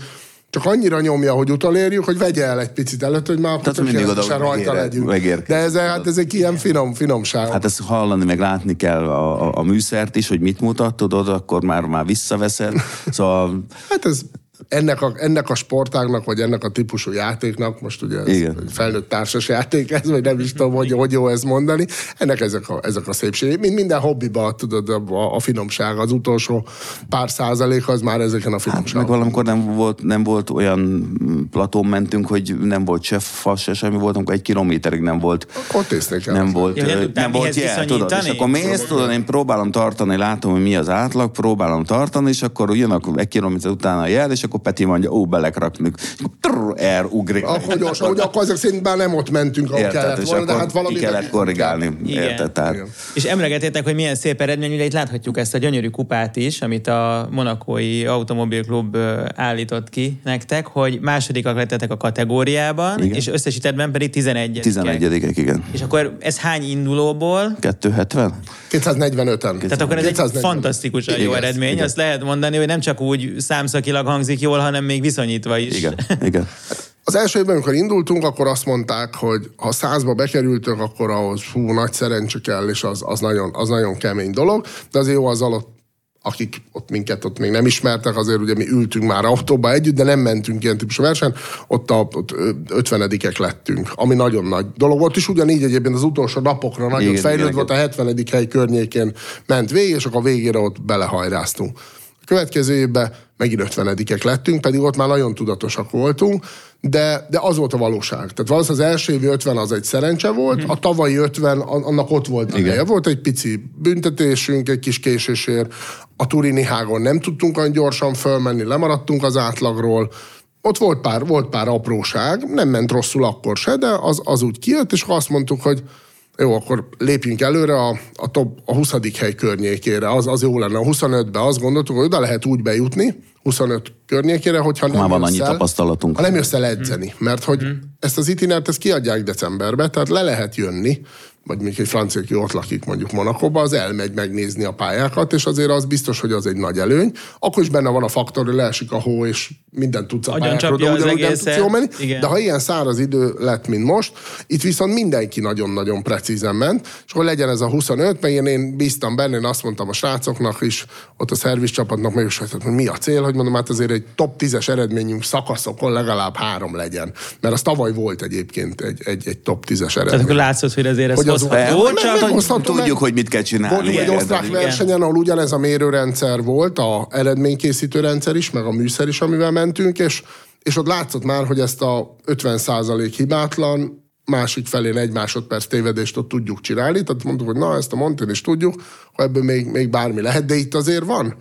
csak annyira nyomja, hogy utolérjük, hogy vegye el egy picit előtt, hogy már Tehát mindig oda, rajta legyünk. megérkezik. De ez, hát ez egy ilyen finom, finomság. Hát ezt hallani, meg látni kell a, a, a műszert is, hogy mit mutat, tudod, akkor már, már visszaveszed. Szóval Hát ez ennek a, ennek a sportágnak, vagy ennek a típusú játéknak, most ugye ez Igen. egy felnőtt társas játék, ez, vagy nem is tudom, hogy, hogy jó ez mondani, ennek ezek a, ezek a szépségei. Mint minden hobbiba, tudod, a, a finomság, az utolsó pár százalék, az már ezeken a Hát finomságokon. meg valamikor nem volt, nem volt olyan platón mentünk, hogy nem volt se fa, se semmi volt, amikor egy kilométerig nem volt Ott észnék el. nem volt, Ja, nem nem volt jel, tudod, és akkor mész, tudod, én próbálom tartani, látom, hogy mi az átlag, próbálom tartani, és akkor jön akkor egy kilométer utána a jel, és akkor Peti mondja, ó, belekraknik, trrr, elugrik. Akkor gyorsan, hogy akkor ezek szerint már nem ott mentünk, ahol Érted, kellett és volna, de akkor hát valami ki kellett korrigálni. Igen. Érted? Tehát, Igen. És emlegetétek, hogy milyen szép eredmény, ugye itt láthatjuk ezt a gyönyörű kupát is, amit a Monakói Automobilklub állított ki nektek, hogy másodikak lettetek a kategóriában, Igen. és összesítettben pedig 11 11 igen. És akkor ez hány indulóból? 270? 245-en. Tehát akkor ez egy 240. fantasztikusan jó eredmény. igen. Azt lehet mondani, hogy nem csak úgy számszakilag hangzik jól, hanem még viszonyítva is. Igen, igen. Az első évben, amikor indultunk, akkor azt mondták, hogy ha százba bekerültök, akkor ahhoz hú, nagy szerencse kell, és az, az, nagyon, az nagyon kemény dolog, de azért jó az alatt akik ott minket ott még nem ismertek, azért ugye mi ültünk már autóba együtt, de nem mentünk ilyen típusú versen, ott, a, ott ö, 50 lettünk, ami nagyon nagy dolog. Ott is ugyanígy egyébként az utolsó napokra nagyon igen, volt, a 70. hely környékén ment végig, és akkor a végére ott belehajráztunk. A következő évben megint 50 lettünk, pedig ott már nagyon tudatosak voltunk, de, de az volt a valóság. Tehát valószínűleg az első évi 50 az egy szerencse volt, a tavalyi 50 an- annak ott volt a Igen. helye. Volt egy pici büntetésünk, egy kis késésért, a Turini hágon nem tudtunk olyan gyorsan fölmenni, lemaradtunk az átlagról, ott volt pár, volt pár apróság, nem ment rosszul akkor se, de az, az úgy kijött, és azt mondtuk, hogy jó, akkor lépjünk előre a, a, top, a 20. hely környékére, az, az jó lenne. A 25-be azt gondoltuk, hogy oda lehet úgy bejutni, 25 környékére, hogyha nem Már van annyi tapasztalatunk. Ha nem jössz el edzeni, mert hogy ezt az itinert ezt kiadják decemberbe, tehát le lehet jönni, vagy még egy francia, aki ott lakik mondjuk Monakoba, az elmegy megnézni a pályákat, és azért az biztos, hogy az egy nagy előny. Akkor is benne van a faktor, hogy leesik a hó, és minden tudsz a pályákról, de ugyanúgy nem tudsz jól menni. Igen. De ha ilyen száraz idő lett, mint most, itt viszont mindenki nagyon-nagyon precízen ment, és hogy legyen ez a 25, mert én, én bíztam benne, én azt mondtam a srácoknak is, ott a szerviz csapatnak meg is, hogy mi a cél, hogy mondom, hát azért egy top 10-es eredményünk szakaszokon legalább három legyen. Mert az tavaly volt egyébként egy, egy, egy top 10-es Tehát eredmény. akkor látszott, hogy azért ez Hogy az- hozható, Meg- csak... meg- hozható, Tudjuk, hogy mit kell csinálni. Voltunk egy osztrák versenyen, ahol ugyanez a mérőrendszer volt, a eredménykészítő rendszer is, meg a műszer is, amivel mentünk, és, és ott látszott már, hogy ezt a 50% hibátlan, másik felén egy másodperc tévedést ott tudjuk csinálni, tehát mondtuk, hogy na, ezt a Monten is tudjuk, hogy ebből még, még bármi lehet, de itt azért van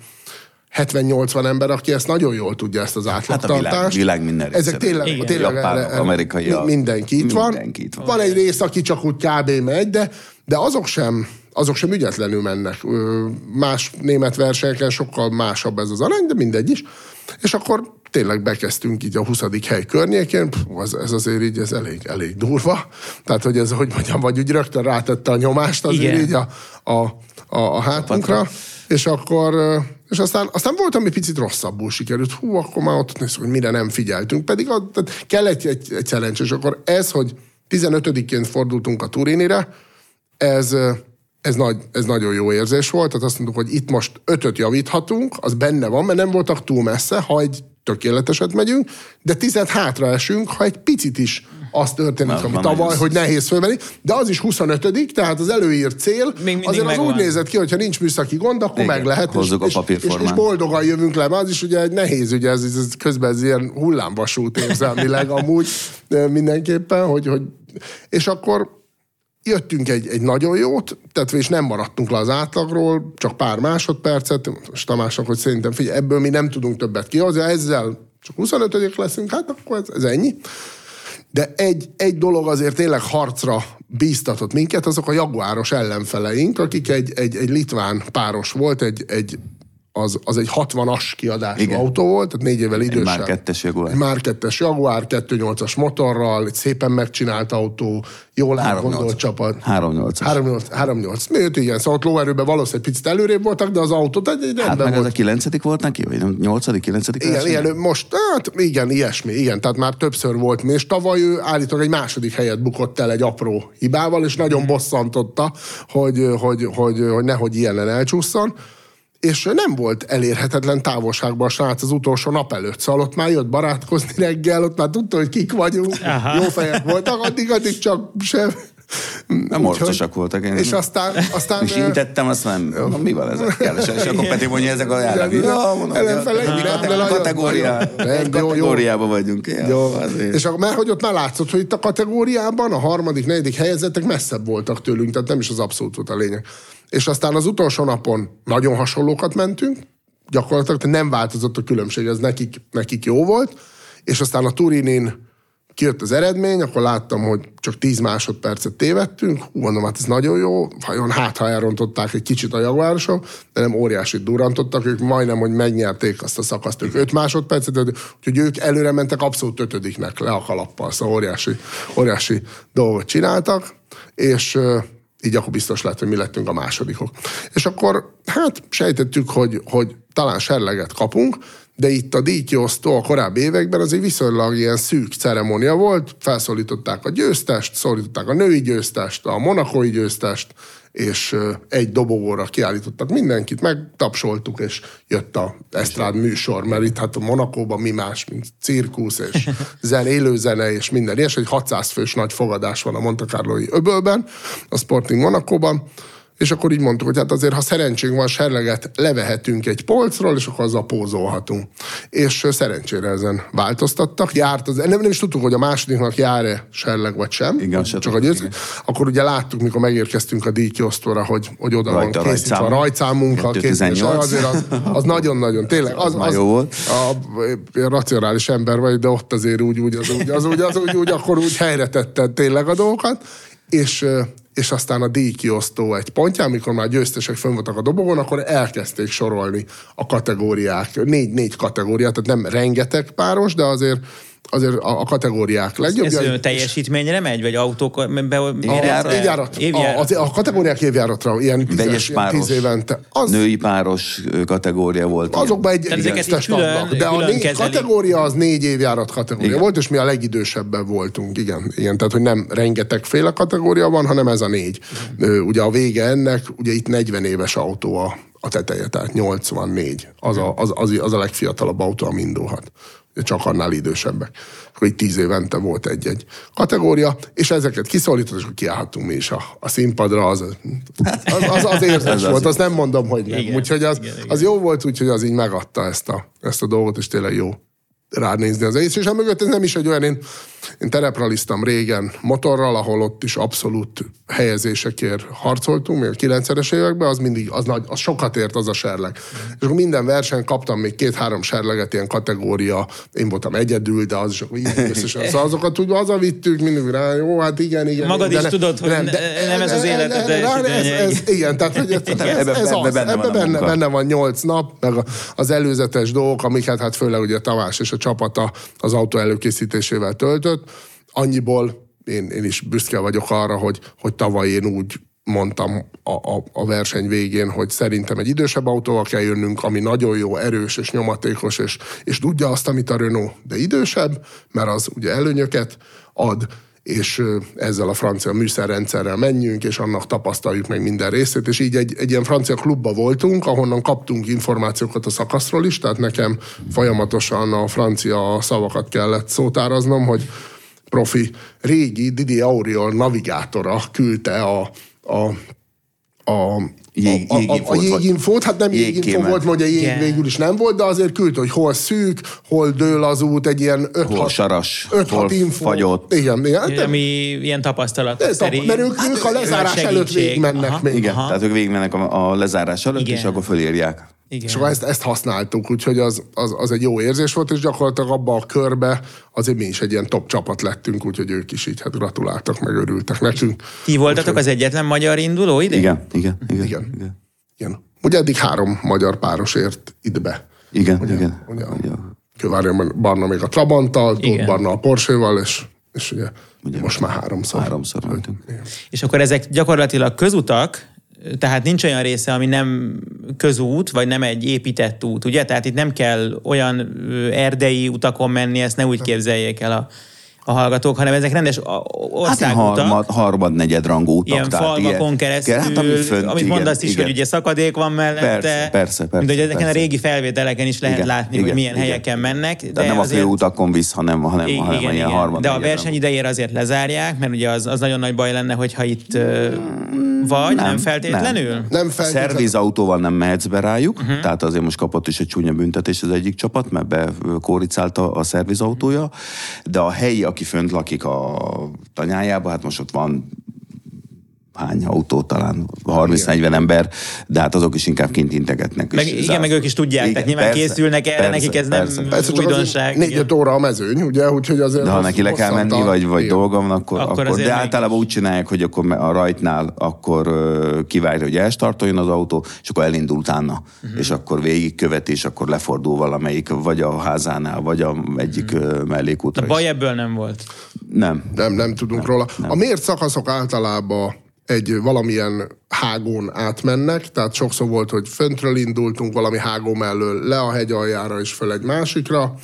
70-80 ember, aki ezt nagyon jól tudja, ezt az átlagtartást. Hát világ- világ minden Ezek tényleg, Igen. tényleg Japánok, erre- amerikaiak. mi- mindenki itt van. Mindenki itt van. Van egy rész, aki csak úgy kb. megy, de, de azok sem azok sem ügyetlenül mennek. Más német versenyeken sokkal másabb ez az arány, de mindegy is. És akkor tényleg bekezdtünk így a 20. hely környékén, Pff, az, ez azért így ez elég, elég durva. Tehát, hogy ez, hogy mondjam, vagy úgy rögtön rátette a nyomást azért Igen. így a, a, a, a hátunkra. És akkor, és aztán, aztán volt, ami picit rosszabbul sikerült. Hú, akkor már ott nézzük, hogy mire nem figyeltünk. Pedig a, tehát kell egy, egy, egy challenge, és akkor ez, hogy 15-ként fordultunk a Turinire, ez, ez, nagy, ez nagyon jó érzés volt, tehát azt mondtuk, hogy itt most ötöt javíthatunk, az benne van, mert nem voltak túl messze, ha egy tökéleteset megyünk, de tizet hátra esünk, ha egy picit is az történik, ami tavaly, hogy nehéz fölmenni, de az is 25 tehát az előírt cél, Még azért az megvan. úgy nézett ki, hogyha nincs műszaki gond, akkor Igen, meg lehet, hozzuk a és, és, és, és boldogan jövünk le, az is ugye egy nehéz, ugye ez, ez közben ez ilyen hullámvasút érzelmileg amúgy mindenképpen, hogy, hogy és akkor jöttünk egy, egy nagyon jót, tehát és nem maradtunk le az átlagról, csak pár másodpercet, és Tamásnak, hogy szerintem figyelj, ebből mi nem tudunk többet kihozni, ezzel csak 25 leszünk, hát akkor ez, ez ennyi. De egy, egy dolog azért tényleg harcra bíztatott minket, azok a jaguáros ellenfeleink, akik egy, egy, egy litván páros volt, egy, egy, az, az egy 60-as kiadású Igen. autó volt, tehát négy évvel idősebb. Már kettes Jaguar. Egy már kettes Jaguar, 2.8-as motorral, egy szépen megcsinált autó, jól átgondolt csapat. 3.8-as. 3.8. 3.8. Miért igen, szóval ott lóerőben valószínűleg picit előrébb voltak, de az autót egy, egy Hát meg ez volt. a kilencedik volt neki, vagy nem, nyolcadik, kilencedik? Igen, igen, most, hát igen, ilyesmi, igen, tehát már többször volt, és tavaly ő állítólag egy második helyet bukott el egy apró hibával, és nagyon bosszantotta, hogy, hogy, hogy, hogy nehogy ilyenen elcsúszson, és nem volt elérhetetlen távolságban a srác az utolsó nap előtt, szóval ott már jött barátkozni reggel, ott már tudta, hogy kik vagyunk, Aha. jó fejek voltak, addig, addig csak sem. Nem orcosak voltak. Én És aztán, aztán és intettem, azt nem, na, mi van ez? Kell, és és akkor Peti mondja, ezek a nagyon- kategóriá, Nem, kategóriában vagyunk. Jó. azért. És akkor, mert hogy ott már látszott, hogy itt a kategóriában a harmadik, negyedik helyezettek messzebb voltak tőlünk, tehát nem is az abszolút volt a lényeg. És aztán az utolsó napon nagyon hasonlókat mentünk, gyakorlatilag nem változott a különbség, ez nekik, nekik jó volt, és aztán a Turinin kijött az eredmény, akkor láttam, hogy csak 10 másodpercet tévedtünk, hú, mondom, hát ez nagyon jó, vajon hát, ha elrontották egy kicsit a jaguárosok, de nem óriási durrantottak, ők. Majdnem, hogy megnyerték azt a szakaszt, ők 5 másodpercet, úgyhogy ők előre mentek abszolút ötödiknek le a kalappal, szóval óriási, óriási dolgot csináltak, és így akkor biztos lett, hogy mi lettünk a másodikok. És akkor hát sejtettük, hogy, hogy talán serleget kapunk, de itt a díjkiosztó a korábbi években az egy viszonylag ilyen szűk ceremónia volt, felszólították a győztest, szólították a női győztest, a monakói győztest, és egy dobogóra kiállítottak mindenkit, megtapsoltuk, és jött a esztrád műsor, mert itt hát a Monakóban mi más, mint cirkusz, és zen, élőzene, és minden. És egy 600 fős nagy fogadás van a Monte Carloi öbölben, a Sporting Monakóban, és akkor így mondtuk, hogy hát azért, ha szerencsénk van, serleget levehetünk egy polcról, és akkor azzal pózolhatunk. És szerencsére ezen változtattak. Járt az, nem, nem is tudtuk, hogy a másodiknak jár-e serleg vagy sem. Igen, se csak a tudtuk, győz. Akkor ugye láttuk, mikor megérkeztünk a díjkiosztóra, hogy, hogy oda Rajta van készítve a rajtszám. a 218. azért az, az nagyon-nagyon, tényleg, az, az, jó volt. A, a racionális ember vagy, de ott azért úgy, úgy, az úgy, az úgy, az úgy, úgy akkor úgy helyre tetted tényleg a dolgokat, és, és aztán a díjkiosztó egy pontján, amikor már győztesek fönn voltak a dobogon, akkor elkezdték sorolni a kategóriák, négy-négy kategóriát, tehát nem rengeteg páros, de azért azért a, a kategóriák legjobbja. Ez teljesítményre megy, vagy autók be, évjárat, évjárat, évjárat. A, a, a kategóriák évjáratra, ilyen tízes, páros, tíz évente. Az, női páros kategória volt. Azokban egy egésztes külön, de a négy kategória az négy évjárat kategória igen. volt, és mi a legidősebben voltunk, igen. igen. Tehát, hogy nem rengetegféle kategória van, hanem ez a négy. Ugye a vége ennek, ugye itt 40 éves autó a, a teteje, tehát 84. Az a, az, az, az a legfiatalabb autó, ami indulhat csak annál idősebbek. Akkor itt tíz évente volt egy-egy kategória, és ezeket kiszólított, és kiállhatunk mi is a, a színpadra, az, az, az, az érzés volt, azt nem mondom, hogy nem. Igen, úgyhogy az, igen, igen. az jó volt, úgyhogy az így megadta ezt a, ezt a dolgot, és tényleg jó ránézni az egész, és mögött ez nem is egy olyan, én, én terepraliztam régen motorral, ahol ott is abszolút helyezésekért harcoltunk, még a 90-es években, az mindig, az, nagy, az sokat ért az a serleg. És akkor minden versenyen kaptam még két-három serleget, ilyen kategória, én voltam egyedül, de az is akkor így összesen. Szóval azokat úgy hazavittük, mindig rá, jó, hát igen, igen. Magad de is ne, tudod, hogy nem, de, nem ez az életed. Ez, ez, igen, tehát hogy ez, ez, ez az, ebbe benne, benne van nyolc nap, meg az előzetes dolgok, amiket hát főleg ugye Tamás és a csapata az autó előkészítésével töltött. Annyiból én, én is büszke vagyok arra, hogy, hogy tavaly én úgy mondtam a, a, a verseny végén, hogy szerintem egy idősebb autóval kell jönnünk, ami nagyon jó, erős és nyomatékos, és, és tudja azt, amit a Renault, de idősebb, mert az ugye előnyöket ad, és ezzel a francia műszerrendszerrel menjünk, és annak tapasztaljuk meg minden részét, és így egy, egy ilyen francia klubba voltunk, ahonnan kaptunk információkat a szakaszról is, tehát nekem folyamatosan a francia szavakat kellett szótáraznom, hogy profi régi Didi Auriol navigátora küldte a, a a, Jég, a, a, a jéginfót, hát nem jéginfó volt, mert jég yeah. végül is nem volt, de azért küldte, hogy hol szűk, hol dől az út, egy ilyen 5 Hol saras, 5 hol info. fagyott. Igen, igen. Hát, Ami ilyen tapasztalat de, szerint. Mert ők, ők a lezárás előtt végigmennek Aha. még. Igen, Aha. tehát ők végigmennek a, a lezárás előtt, igen. és akkor fölírják. Igen. És akkor ezt, ezt használtuk, úgyhogy az, az, az, egy jó érzés volt, és gyakorlatilag abba a körbe azért mi is egy ilyen top csapat lettünk, úgyhogy ők is így hát gratuláltak, meg örültek nekünk. Ti voltatok úgyhogy... az egyetlen magyar induló ide? Igen, igen, igen. igen. igen. igen. Ugye eddig három magyar páros ért itt be. Igen, ugye, igen. Ugye, igen. Kővárjon Barna még a Trabanttal, Tóth Barna a Porsche-val, és, és ugye, ugye most már háromszor. Háromszor mentünk. És akkor ezek gyakorlatilag közutak, tehát nincs olyan része, ami nem közút, vagy nem egy épített út, ugye? Tehát itt nem kell olyan erdei utakon menni, ezt ne úgy képzeljék el a a hallgatók, hanem ezek rendes országutak. Hát harmad, harmad negyed rangú utak. Ilyen falvakon keresztül, hát, ami fönt, amit igen, mondasz is, igen. hogy ugye szakadék van mellette. Persze, persze. persze mint hogy ezeken persze. a régi felvételeken is lehet igen, látni, igen, hogy milyen igen. helyeken mennek. De, de nem azért... a főutakon visz, hanem, hanem, igen, hanem igen, ilyen harmad De a verseny idejére azért lezárják, mert ugye az, az nagyon nagy baj lenne, hogyha itt vagy, nem, nem feltétlenül? Nem, nem feltétlenül. Szervizautóval nem mehetsz be rájuk, uh-huh. tehát azért most kapott is egy csúnya büntetés az egyik csapat, mert bekóricálta a szervizautója, de a helyi, aki fönt lakik a tanyájába, hát most ott van hány autó, talán 30-40 ember, de hát azok is inkább kint integetnek. Meg, igen, meg ők is tudják, igen, tehát nyilván persze, készülnek erre, persze, nekik ez persze, nem persze, újdonság. Négy óra a mezőny, ugye, úgyhogy azért... De ha neki le kell menni, vagy, vagy dolga van, akkor, akkor, akkor de általában úgy csinálják, hogy akkor a rajtnál akkor kivárja, hogy elstartoljon az autó, és akkor elindul utána, uh-huh. és akkor végigköveti, és akkor lefordul valamelyik, vagy a házánál, vagy a egyik uh-huh. mellékútra. A baj ebből nem volt? Nem. Nem, nem tudunk nem, róla. Nem. A miért szakaszok általában egy valamilyen hágón átmennek, tehát sokszor volt, hogy föntről indultunk valami hágó mellől le a hegy aljára és föl egy másikra,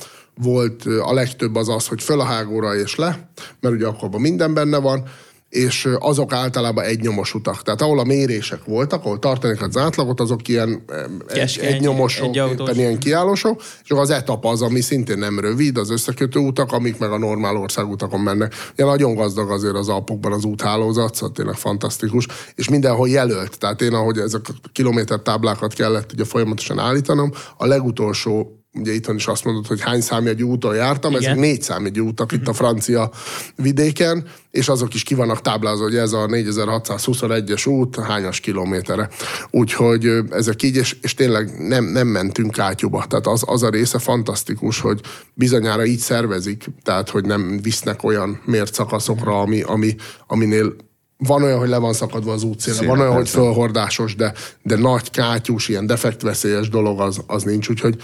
volt a legtöbb az az, hogy föl a hágóra és le, mert ugye akkor minden benne van, és azok általában egynyomos utak. Tehát ahol a mérések voltak, ahol tartanék az átlagot, azok ilyen egy, egynyomosok, egy éppen ilyen kiállósok, és az etap az, ami szintén nem rövid, az összekötő utak, amik meg a normál országutakon mennek. Ugye nagyon gazdag azért az Alpokban az úthálózat, szóval tényleg fantasztikus, és mindenhol jelölt. Tehát én, ahogy ezek a kilométer táblákat kellett ugye folyamatosan állítanom, a legutolsó ugye itthon is azt mondod, hogy hány számjegyű úton jártam, Igen. ezek négy számjegyű útak itt a francia vidéken, és azok is ki vannak táblázva, hogy ez a 4621-es út hányas kilométerre. Úgyhogy ezek így, és, és tényleg nem, nem mentünk kátyúba. Tehát az, az a része fantasztikus, hogy bizonyára így szervezik, tehát hogy nem visznek olyan mért szakaszokra, ami, ami, aminél van olyan, hogy le van szakadva az útszéle, Széle, van olyan, hogy persze. fölhordásos, de, de nagy kátyús, ilyen defektveszélyes dolog az, az nincs, úgyhogy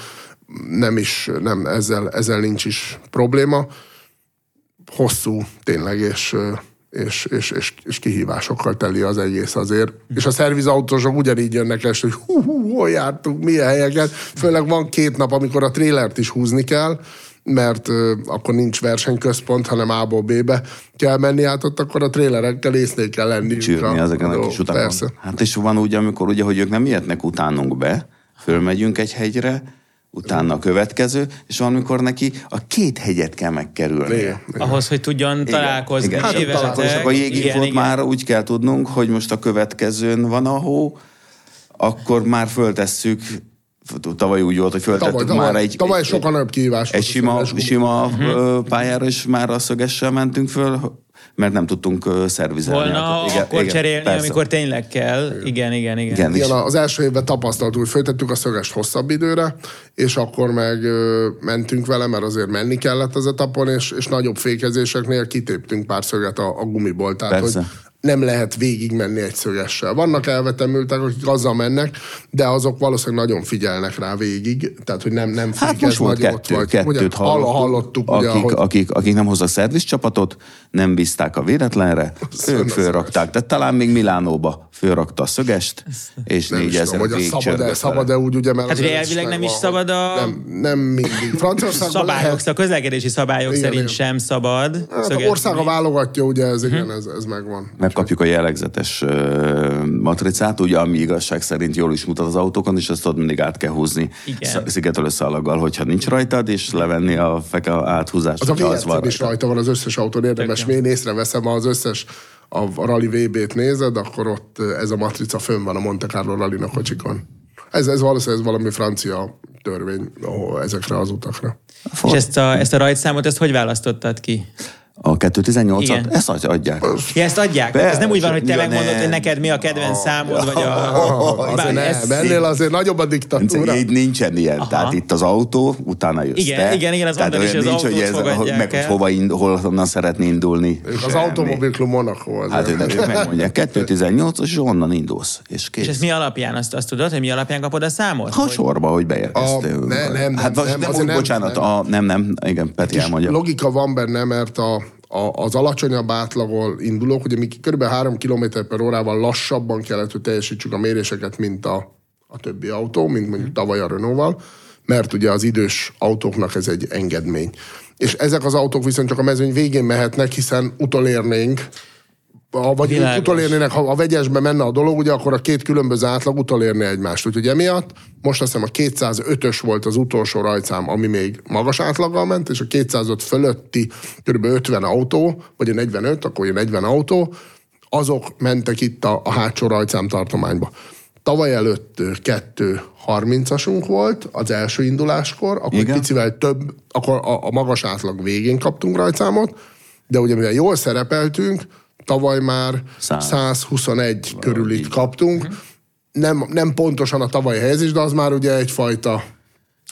nem is, nem, ezzel, ezzel nincs is probléma. Hosszú tényleg, és, és, és, és, és kihívásokkal teli az egész azért. És a szervizautósok ugyanígy jönnek le, hogy hú, hú, hol jártunk, milyen helyeket. Főleg van két nap, amikor a trélert is húzni kell, mert ö, akkor nincs versenyközpont, hanem A-ból B-be kell menni át, ott akkor a trélerekkel észnél kell lenni. csűrni ezeken a kis utakon. Persze. Hát és van úgy, amikor ugye, hogy ők nem ilyetnek utánunk be, fölmegyünk egy hegyre, utána a következő, és valamikor neki a két hegyet kell megkerülni. Igen. Ahhoz, hogy tudjon találkozni. Igen. Hát, és találkozni, És akkor a jéginfót már úgy kell tudnunk, hogy most a következőn van a hó, akkor már föltesszük, tavaly úgy volt, hogy föltettük Tavaly, már tavaly, egy, tavaly sokkal nagyobb kihívás egy sima, sima Mhm. pályára, és már a szögessel mentünk föl, mert nem tudtunk szervizelni. volna Hát, igen, akkor igen, cserélni, persze. amikor tényleg kell. Igen, igen, igen. Igen, Igen, az első évben tapasztaltuk, hogy föltettük a szögest hosszabb időre, és akkor meg ö, mentünk vele, mert azért menni kellett az etapon, és, és nagyobb fékezéseknél kitéptünk pár szöget a, a gumiból. Tehát, Persze. hogy nem lehet végig menni egy szögessel. Vannak elvetemültek, akik azzal mennek, de azok valószínűleg nagyon figyelnek rá végig, tehát hogy nem, nem Hát most volt kettő, vagy. kettőt Ugye, hallottuk, hallottuk ugye, akik, hogy akik, akik nem hoztak szervizcsapatot, nem bízták a véletlenre, ők a fölrakták. Tehát talán még Milánóba fölrakta a szögest, és nem is tudom, négyezer hogy a szabad-e, szabad-e úgy, ugye, mert Hát ugye elvileg nem is szabad a- Nem, nem mindig. Franciaországban Szabályok, lehet, a közlekedési szabályok Igen, szerint igen. sem szabad. Hát országa válogatja, ugye ez, Mhm. igen, ez, ez megvan. Megkapjuk a jellegzetes matricát, ugye, ami igazság szerint jól is mutat az autókon, és ezt ott mindig át kell húzni szigetelő szalaggal, hogyha nincs rajtad, és levenni a feke áthúzást, Az a az van is rajta. van az összes autón, érdemes. Én észreveszem, ha az összes a Rally VB-t nézed, akkor ott ez a matrica fönn van a Monte Carlo rally kocsikon. Ez, ez valószínűleg ez valami francia törvény ahol ezekre az utakra. És ezt a, ezt a rajtszámot, ezt hogy választottad ki? A 218-at? Igen. Ezt adj- adják. Ja, ezt adják? Tehát ez nem úgy van, hogy te Ja, megmondod, nem. hogy neked mi a kedvenc számod, vagy a... Azért Bár nem, ez- ennél azért nagyobb a diktatúra. Így nincsen ilyen. Aha. Tehát itt az autó, utána jössz Igen, te. igen, igen, azt Tehát mondom is, olyan az nincs, hogy ez, meg, hogy hova ind, hol honnan szeretné indulni. Ők az Semmi. Automobil Club Monaco. Az Hát ők, ők megmondják, 218 és onnan indulsz, és kész. És ez mi alapján? Azt, azt tudod, hogy mi alapján kapod a számot? Ha Hogy- sorba, hogy beérkeztél. A- ne- nem, hát nem, nem, nem, nem, bocsánat, nem. A, nem, nem, igen, Peti elmondja. Logika van benne, mert a, a, az alacsonyabb átlagol indulók, ugye mi kb. 3 km per órával lassabban kellett, hogy teljesítsük a méréseket, mint a, a többi autó, mint mondjuk tavaly a Renault-val, mert ugye az idős autóknak ez egy engedmény. És ezek az autók viszont csak a mezőny végén mehetnek, hiszen utolérnénk, ha, vagy Világos. utolérnének, ha a vegyesbe menne a dolog, ugye akkor a két különböző átlag utolérni egymást. Úgyhogy emiatt most azt hiszem a 205-ös volt az utolsó rajtszám, ami még magas átlaggal ment, és a 205 fölötti kb. 50 autó, vagy a 45, akkor a 40 autó, azok mentek itt a, a hátsó rajtszám tartományba. Tavaly előtt ö, kettő 30-asunk volt az első induláskor, akkor Igen. picivel több, akkor a, a magas átlag végén kaptunk rajtszámot, de ugye mivel jól szerepeltünk, tavaly már Száz. 121 körül itt kaptunk. Nem, nem pontosan a tavalyi helyezés, de az már ugye egyfajta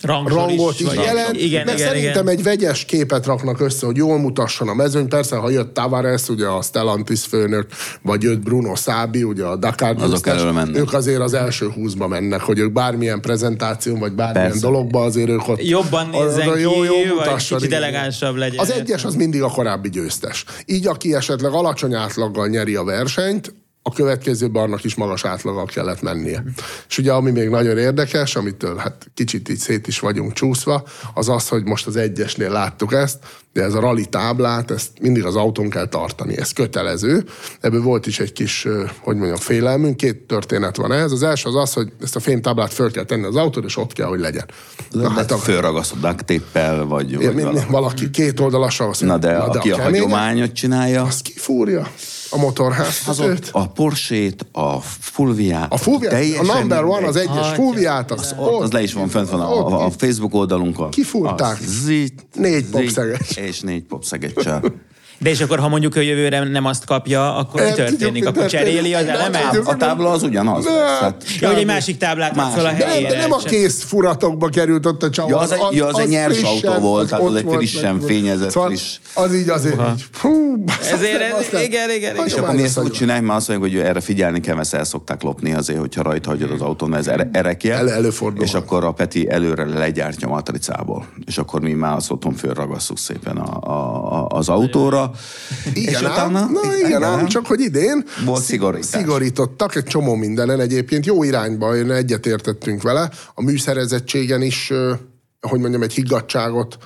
Rangsor rangot is vagy- jelent, Igen, de igen, szerintem igen. egy vegyes képet raknak össze, hogy jól mutasson a mezőny. Persze, ha jött Tavares, ugye a Stellantis főnök, vagy jött Bruno Szábi, ugye a Dakar Azok ők azért az első húszba mennek, hogy ők bármilyen prezentáción, vagy bármilyen Persze. dologba azért ők ott Jobban nézzen arra ki, vagy kicsit igen. elegánsabb legyen. Az egyes az mindig a korábbi győztes. Így, aki esetleg alacsony átlaggal nyeri a versenyt, a következőben annak is magas átlaggal kellett mennie. És ugye ami még nagyon érdekes, amitől hát kicsit így szét is vagyunk csúszva, az az, hogy most az egyesnél láttuk ezt, de ez a rally táblát, ezt mindig az autón kell tartani, ez kötelező. Ebből volt is egy kis, hogy mondjam, félelmünk, két történet van ez. Az első az az, hogy ezt a fémtáblát föl kell tenni az autóra, és ott kell, hogy legyen. Na, hát a- fölragasztod tape-pel, vagy, Ja, vagy valami. valaki két oldalasan azt Na de, aki a, keményen, hagyományot csinálja, Az kifúrja a motorháztetőt. a Porsét, a Fulviát, A Fulviát, a number one, az egyes Atya. Fulviát, az, Ott, az le is van fent van a, a, a Facebook oldalunkon. Kifúrták. Az Zit, Négy popszegecs. És négy popszegecsel. De és akkor, ha mondjuk ő jövőre nem azt kapja, akkor mi történik? Akkor cseréli az Nem elemet? A tábla az ugyanaz. Hát- Ja, hogy egy másik táblát fel a helyére. de nem a és- kész furatokba került ott a csava. Ja, az egy- ja, az egy nyers frissen, autó volt, tehát az egy frissen fényezett, Szóval friss. Az így azért így, hú, Ezért, ez, igen, igen, igen. És akkor mi ezt úgy csináljuk, mert azt mondjuk, hogy erre figyelni kell, mert el szokták lopni azért, hogyha rajta hagyod az autón, mert ez ere- erekje. El- előfordul. És akkor a Peti előre legyártja matricából. És akkor mi már azt otthon fölragasszuk szépen a, a, a, az autóra. Igen, és ám, na, igen, ám, csak hogy idén Volt szig- szigorítás. szigorítottak egy csomó mindenen egyébként, jó irányba, én egyetértettünk vele. A műszerezettségen is, hogy mondjam, egy higgadságot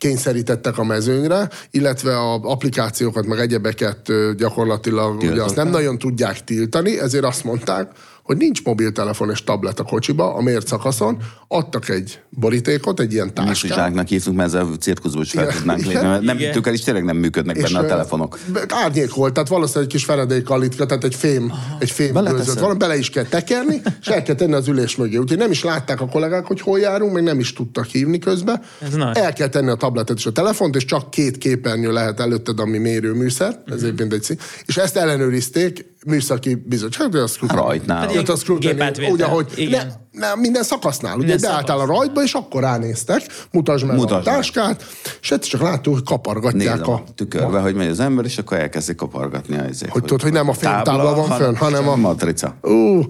kényszerítettek a mezőnyre, illetve a applikációkat, meg egyebeket gyakorlatilag ugye azt nem nagyon tudják tiltani, ezért azt mondták, hogy nincs mobiltelefon és tablet a kocsiba, a mért szakaszon, adtak egy borítékot, egy ilyen táskát, Műszizsáknak hívtuk, mert ezzel cirkuszból is fel tudnánk lépni. mert Nem hittük el, és tényleg nem működnek benne a telefonok. Árnyék volt, tehát valószínűleg egy kis feredékalitka, tehát egy fém, egy fém gőzöt, valami bele is kell tekerni, és el kell tenni az ülés mögé. Úgyhogy nem is látták a kollégák, hogy hol járunk, meg nem is tudtak hívni közben. Ez nagy. El kell tenni a tabletet és a telefont, és csak két képernyő lehet előtted, ami mérőműszer, Mhm. ez egyébként egy szín. És ezt ellenőrizték műszaki bizottság, de azt Rajtnál. Hát, azt scrutiny, Gépátvétel. ugye, hogy Igen. ne, ne, minden szakasznál. Ugye Minden beálltál a rajtba, és akkor ránéztek, mutasd meg Mutasd a meg. táskát, és egyszer csak láttuk, hogy kapargatják Nézem a a tükörbe, hogy megy az ember, és akkor elkezdik kapargatni a izét. Hogy tudod, hogy nem a fénytábla van fönn, hanem a- matrica. Ú,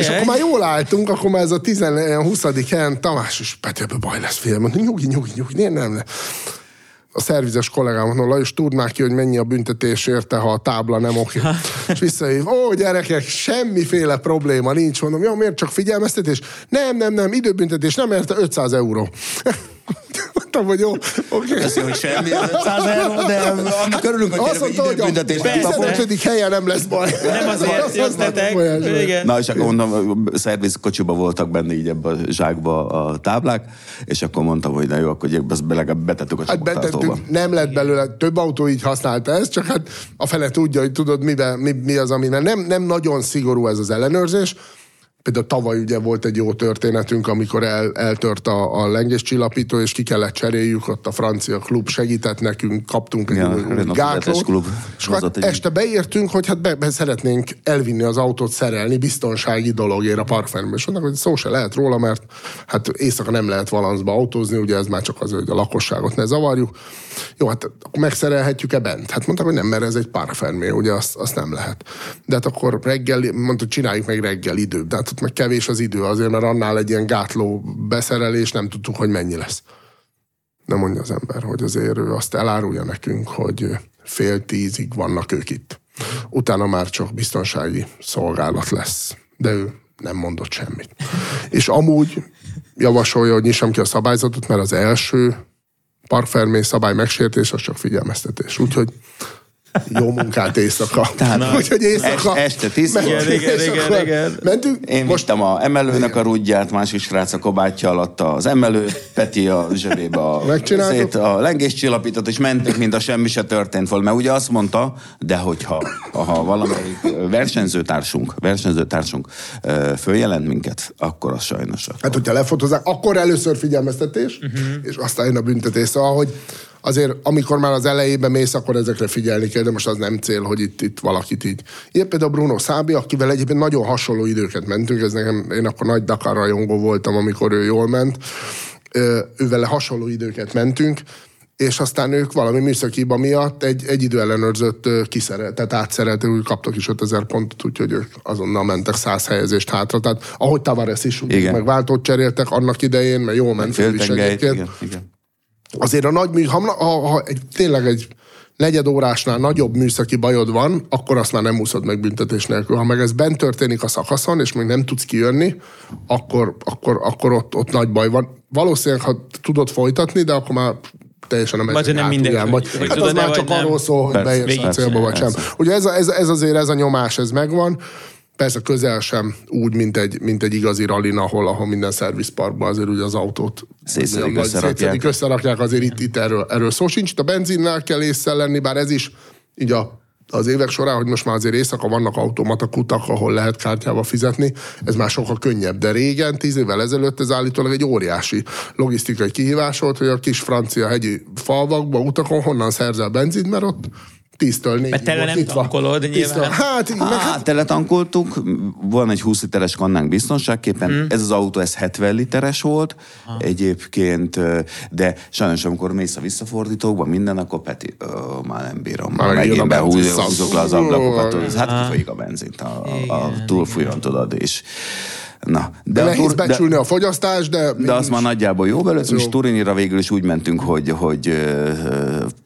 és akkor már jól álltunk, akkor már ez a 10, 20. helyen Tamás és Peti, ebbe baj lesz. Mondta, nyugi, nyugi, nyugi, nem, nem, nem. A szervizes kollégám mondta, Lajos, tudd már ki, hogy mennyi a büntetés érte, ha a tábla nem oké. és visszahív, ó, gyerekek, semmiféle probléma nincs. Mondom, jó, miért csak figyelmeztetés? Nem, nem, nem, időbüntetés nem érte 500 euró. Mondtam, hogy jó, oké. Köszi, hogy semmi, 500 euró, de annak örülünk, hogy Azt mondta, hogy a időbüntetés nem Persze. kapunk. 15. helyen nem lesz baj. Nem azért jöttetek. Igen. Na, és akkor mondom, a szervizkocsiba voltak benne így ebbe a zsákba a táblák, és akkor mondtam, hogy na jó, akkor ezt legalább betettük a Hát betettünk, nem lett belőle, több autó így használta ezt, csak hát a fele tudja, hogy tudod, miben, mi, mi az, ami nem, nem nagyon szigorú ez az ellenőrzés. Például tavaly ugye volt egy jó történetünk, amikor el, eltört a, a lengéscsillapító, és ki kellett cseréljük, ott a francia klub segített nekünk, kaptunk egy Igen, új, a új Renault gátlót. Klub És hát este beértünk, hogy hát be, be szeretnénk elvinni az autót szerelni biztonsági dologért a parkfenbe. És mondnak, hogy szó se lehet róla, mert hát éjszaka nem lehet valanszba autózni, ugye ez már csak az, hogy a lakosságot ne zavarjuk. Jó, hát akkor megszerelhetjük-e bent? Hát mondták, hogy nem, mert ez egy parkfermé, ugye azt, azt nem lehet. De hát akkor reggel, mondtuk, csináljuk meg reggel idő. De hát ott meg kevés az idő azért, mert annál egy ilyen gátló beszerelés, nem tudtuk, hogy mennyi lesz. Nem mondja az ember, hogy azért ő azt elárulja nekünk, hogy fél tízig vannak ők itt. Utána már csak biztonsági szolgálat lesz. De ő nem mondott semmit. És amúgy javasolja, hogy nyissam ki a szabályzatot, mert az első parkfermé szabály megsértés, az csak figyelmeztetés. Úgyhogy jó munkát éjszaka. Tehát Úgyhogy éjszaka. est- este tíz mentünk, Igen, igen, igen, igen. Mentünk, Én most a emelőnek a rudját, másik srác a kabátja alatt az emelő, Peti a zsebébe a, Megcsináltuk. szét, a lengéscsillapítót, és mentünk, mint a semmi se történt volna. Mert ugye azt mondta, de hogyha ha valamelyik versenyzőtársunk, versenyzőtársunk följelent minket, akkor az sajnos. Hát, hogyha lefotózzák, akkor először figyelmeztetés, uh-huh. és aztán jön a büntetés. Szóval, hogy azért, amikor már az elejében mész, akkor ezekre figyelni kell, de most az nem cél, hogy itt, itt valakit így. Ilyen például Bruno Szábi, akivel egyébként nagyon hasonló időket mentünk, ez nekem, én akkor nagy Dakar rajongó voltam, amikor ő jól ment, Ö, ővele hasonló időket mentünk, és aztán ők valami műszaki hiba miatt egy, egy időellenőrzött kiszerelt, tehát úgy kaptak is 5000 pontot, úgyhogy ők azonnal mentek 100 helyezést hátra. Tehát ahogy Tavares is, Igen. meg váltót cseréltek annak idején, mert jól ment ő is egyébként. igen, igen. Azért a nagy mű, ha, ha, ha egy, tényleg egy negyed órásnál nagyobb műszaki bajod van, akkor azt már nem úszod meg büntetés nélkül. Ha meg ez bent történik a szakaszon, és még nem tudsz kijönni, akkor, akkor, akkor ott, ott nagy baj van. Valószínűleg, ha tudod folytatni, de akkor már teljesen a mezőny hogy- vagy. hogy Hát az már csak nem. arról szól, hogy beérsz a célba, vagy sem. Ugye ez, ez, ez azért ez a nyomás, ez megvan. Persze közel sem úgy, mint egy, mint egy igazi rallin, ahol, ahol minden szervizparkban azért ugye az autót Szétszedik, összerakják. szétszedik, összerakják, azért itt, itt erről, erről szó sincs. Itt a benzinnel kell észre lenni, bár ez is így a az évek során, hogy most már azért éjszaka vannak automata kutak, ahol lehet kártyával fizetni, ez már sokkal könnyebb. De régen, tíz évvel ezelőtt ez állítólag egy óriási logisztikai kihívás volt, hogy a kis francia hegyi falvakba, utakon honnan szerzel benzint, mert ott 10-től 4 Mert tele nem tankolod, nyilván. Hát, meg Hát, hát teletankoltuk, van egy 20 literes kannánk biztonságképpen, mm. ez az autó, ez 70 literes volt ha. egyébként, de sajnos amikor mész a visszafordítókba, minden, akkor Peti, ö, már nem bírom, Már megint behúzok le az ablakokat, hát kifolyik a benzint, a, a, a túlfújon, tudod, és Na, de a nehéz tur- becsülni a fogyasztást, de... de azt már nagyjából jó belőle, és. Turinira végül is úgy mentünk, hogy, hogy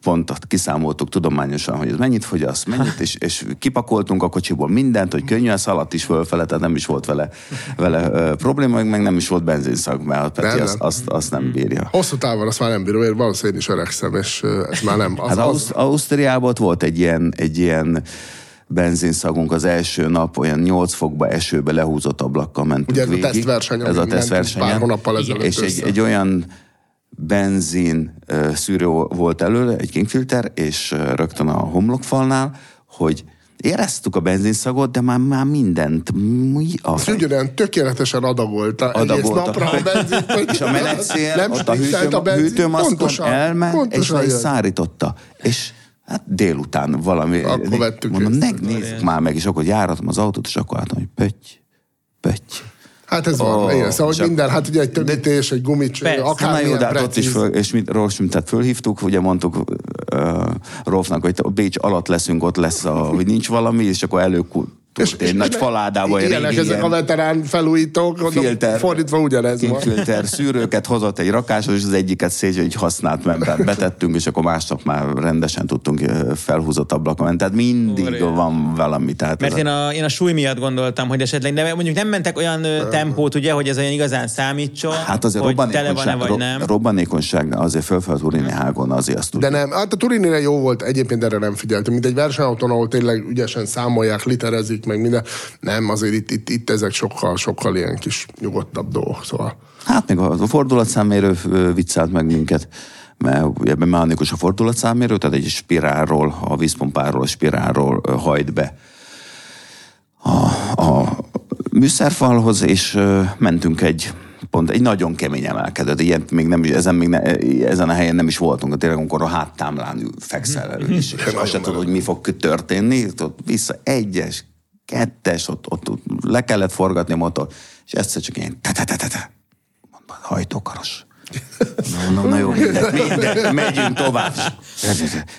pont kiszámoltuk tudományosan, hogy ez mennyit fogyaszt, mennyit, és, és kipakoltunk a kocsiból mindent, hogy könnyűen szaladt is fölfele, tehát nem is volt vele, vele probléma, meg- nem is volt benzinszag, mert a Peti azt, nem. azt, azt nem bírja. Hosszú távon azt már nem bírom, én valószínűleg én is öregszem, és ez már nem. Az, Hát az, Ausz- Ausztriában ott volt egy ilyen, egy ilyen benzinszagunk az első nap, olyan 8 fokba esőbe lehúzott ablakkal mentünk Ugye ez a végig. tesztverseny, Ez a tesztversenyen. pár hónappal ezelőtt És egy, össze. egy olyan benzin szűrő volt előle, egy kingfilter, és rögtön a homlokfalnál, hogy éreztük a benzinszagot, de már, már mindent. Mi a Ez ugyanolyan tökéletesen adagolta egész napra a benzint. hogy és a melegszél, nem ott a stikkelt hűtő, benzin. hűtőmaszkon Pontosan, elment, és pontosan le is szárította. És hát délután valami... Akkor vettük Mondom, észre. megnézzük már meg, és akkor járatom az autót, és akkor látom, hogy pötty, pötty. Hát ez van, Ó, igen. Szóval, hogy minden, hát ugye egy többítés, egy gumics. Na jó, de hát ott is föl, és mit, Rolf, tehát fölhívtuk, ugye mondtuk uh, Rolfnak, hogy a Bécs alatt leszünk, ott lesz, a, hogy nincs valami, és akkor előkult egy nagy faládába, Ilyenek régi ezek a ilyen veterán felújítók, filter, fordítva ugyanez van. filter szűrőket hozott egy rakáshoz, és az egyiket szégy, hogy használt mert betettünk, és akkor másnap már rendesen tudtunk felhúzott ablakon menni. Tehát mindig Úristen. van valami. Tehát Mert én a, én a súly miatt gondoltam, hogy esetleg, de mondjuk nem mentek olyan ö, tempót, ugye, hogy ez olyan igazán számítson, Hát azért hogy tele van-e vagy nem. robbanékonyság azért fölfel Turini hágon, azért azt De tudjuk. nem, hát a Turinire jó volt, egyébként erre nem figyeltem. Mint egy versenyautón, ahol tényleg ügyesen számolják, literezik, meg minden. Nem, azért itt, itt, itt ezek sokkal, sokkal ilyen kis nyugodtabb dolgok. Szóval Hát még a fordulatszámérő viccelt meg minket, mert ebben mechanikus a fordulatszámérő, tehát egy spirálról, a vízpompáról, a spirálról hajt be a, a műszerfalhoz, és mentünk egy pont egy nagyon kemény emelkedőt, ilyen még nem, ezen, még ne, ezen a helyen nem is voltunk, tényleg amikor a háttámlán fekszel elő, és, és azt se tudod, hogy mi fog történni, ott vissza egyes, kettes, ott, ott, ott le kellett forgatni a motor, és egyszer csak ilyen te te te te te mondom, hajtókaros. Na, na, na jó, mindegy, mindegy, megyünk tovább.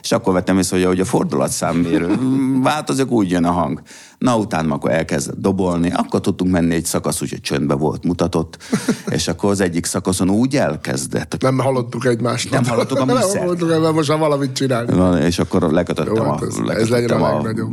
És akkor vettem észre, hogy a fordulatszámmérő változik, úgy jön a hang. Na, utána akkor elkezdett dobolni, akkor tudtunk menni egy szakasz, úgyhogy csöndbe volt mutatott, és akkor az egyik szakaszon úgy elkezdett, nem hallottuk egymást. Nem hallottuk a Nem műszert. hallottuk, mert most már valamit csinálni. Van, és akkor lekötöttem, Jó, a, hát ez- ez lekötöttem legyen a a.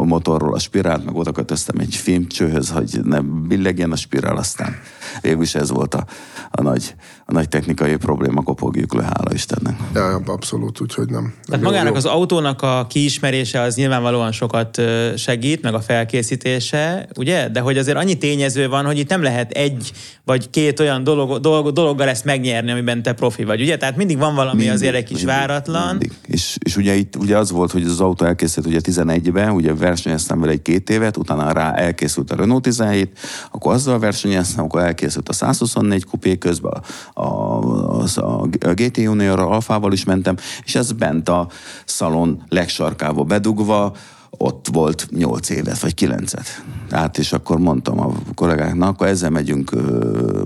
a, motorról a spirált, meg oda kötöztem egy filmcsőhöz, hogy ne billegjen a spirál, aztán végül is ez volt a, a, nagy, a nagy technikai probléma, kopogjuk le, hála Istennek. Ja, abszolút, úgyhogy nem. nem Tehát jó, magának jó. az autónak a kiismerése az nyilvánvalóan sokat segít, meg a felkészítése, ugye? De hogy azért annyi tényező van, hogy itt nem lehet egy vagy két olyan dolog, dolog, dologgal ezt megnyerni, amiben te profi vagy, ugye? Tehát mindig van valami Mindig, azért egy kis mindig, váratlan. Mindig. És, és ugye itt ugye az volt, hogy az autó elkészült ugye 11-ben, ugye versenyeztem vele egy két évet, utána rá elkészült a Renault 17, akkor azzal versenyeztem, akkor elkészült a 124 kupé közben, a, a, a, a GT Junior Alfával is mentem, és ez bent a szalon legsarkába bedugva, ott volt 8 évet, vagy 9-et. Tehát, és akkor mondtam a kollégáknak, akkor ezzel megyünk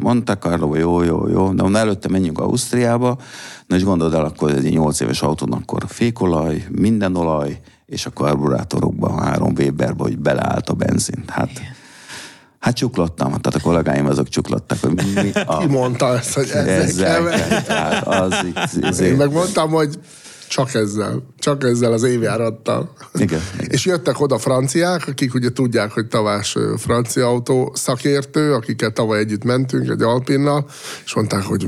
Monte Carlo, jó, jó, jó, de onnan előtte menjünk Ausztriába, na és gondolod el, akkor egy 8 éves autón, akkor fékolaj, minden olaj, és a karburátorokba, három Weberbe, hogy beleállt a benzin. Hát, hát csuklottam, tehát a kollégáim azok csuklottak, hogy mi a... Ki mondta ezt, hogy ezzel ezzel kell kell, tehát az itt, Én ezért, meg mondtam, hogy csak ezzel, csak ezzel az évjárattal. Igen. És jöttek oda franciák, akik ugye tudják, hogy Tavás francia autó szakértő, akikkel tavaly együtt mentünk egy Alpinnal, és mondták, hogy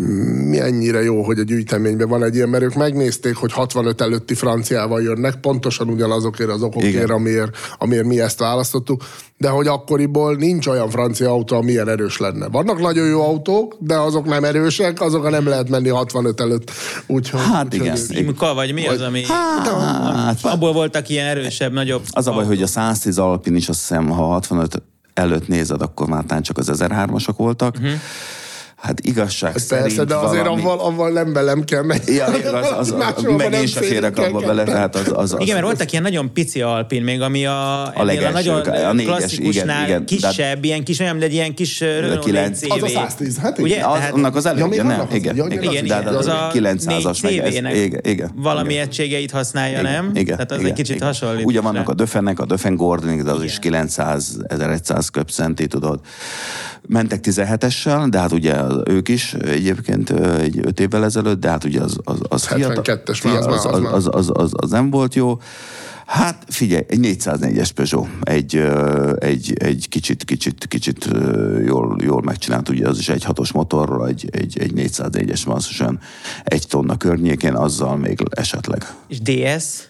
mi ennyire jó, hogy a gyűjteményben van egy ilyen, mert ők megnézték, hogy 65 előtti franciával jönnek, pontosan ugyanazokért az okokért, Igen. amiért, amiért mi ezt választottuk, de hogy akkoriból nincs olyan francia autó, ami ilyen erős lenne. Vannak nagyon jó autók, de azok nem erősek, azok nem lehet menni 65 előtt. Úgyhogy, Hát úgyhogy igen. Simka vagy vagy mi az, ami... Hát, Abból voltak ilyen erősebb, nagyobb... Az a baj, hogy a 110 Alpin is azt hiszem, ha 65 előtt nézed, akkor már csak az 1003-asok voltak. Uh-huh. Hát igazság Persze, szerint de azért valami... avval, avval nem belem kell menni. Ja, igaz, az, az, meg én sem férek abba bele, tehát az, az, az Igen, mert voltak ilyen nagyon pici alpin még, ami a, a, a legelső, nagyon a négyes, klasszikusnál igen, igen, kisebb, ilyen kis, olyan, de egy ilyen kis Renault kilenc- CV. Az a 110, hát igen. Ugye? Az, Tehát- annak az Ja, elődje, még nem? az- Igen, ja, igen, igen, de igen, hát az a 900-as meg ez, igen, igen. valami igen. egységeit használja, Igen, nem? Igen, Tehát az igen, egy kicsit igen. hasonlít. Ugye vannak a Döfennek, a Döfen Gordonik, de az is Igen. 900, 1100 köpcenti, tudod. Mentek 17-essel, de hát ugye ők is egyébként egy 5 évvel ezelőtt, de hát ugye az, az, az, 72-es fiatal- már, az az, az, az, az, az, nem volt jó. Hát figyelj, egy 404-es Peugeot, egy, egy, egy kicsit, kicsit, kicsit jól, jól megcsinált, ugye az is egy hatos motorral, egy, egy, egy 404-es masszosan egy tonna környékén, azzal még esetleg. És DS?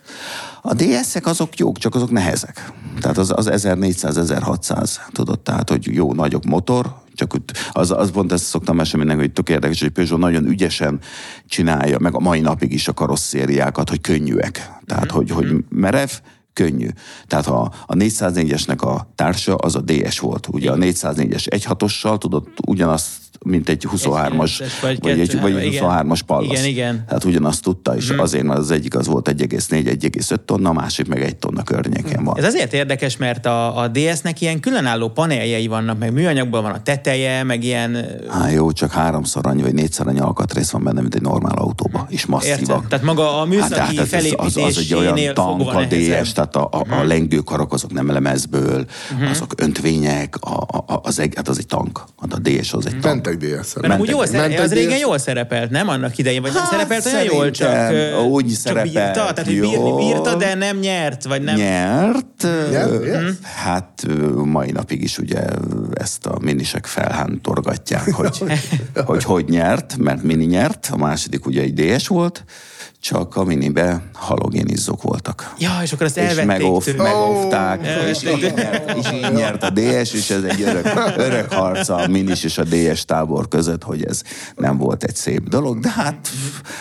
A DS-ek azok jók, csak azok nehezek. Tehát az, az 1400-1600, tudod, tehát, hogy jó, nagyobb motor, csak az, az pont ezt szoktam mesélni mindenki, hogy tök érdekes, hogy Peugeot nagyon ügyesen csinálja, meg a mai napig is a karosszériákat, hogy könnyűek. Tehát, hogy, hogy merev, könnyű. Tehát a, a 404-esnek a társa az a DS volt. Ugye a 404-es 1.6-ossal tudod ugyanazt, mint egy 23-as, 1.9-es vagy vagy, egy, vagy egy igen. 23-as Pallas. Igen, igen. Tehát ugyanazt tudta, és azért, mert az egyik az volt 1,4-1,5 tonna, a másik meg egy tonna környékén van. Ez azért érdekes, mert a, a DS-nek ilyen különálló paneljei vannak, meg műanyagban van a teteje, meg ilyen... Hát jó, csak háromszor annyi, vagy négyszer annyi alkatrész van benne, mint egy normál autóba, és masszívak. Értem. Tehát maga a műszaki tehát ez- az, az egy olyan tank, a nehezebb. DS, tehát a, a, a lengőkarok azok nem lemezből, azok öntvények, a, a, az, egy, hát az egy tank. Hát a DS az egy tank. Mentek DS-en. Mert Mentek- jól szere- mentek az régen jól szerepelt, nem annak idején? Vagy nem Hát, szerepelt olyan jól, csak, úgy csak szerepelt bírta? Tehát, hogy bírni bírta, de nem nyert, vagy nem... Nyert. Nyert? Yes. Hát ö, mai napig is ugye ezt a minisek felhántorgatják, hogy, hogy hogy nyert, mert mini nyert, a második ugye egy DS volt, csak a minibe halogénizzók voltak. Ja, és akkor és elvették megóv, tőle. megóvták, és Elvették. így, nyert, és így nyert a DS, és ez egy örök, örök harca a minis és a DS tábor között, hogy ez nem volt egy szép dolog, de hát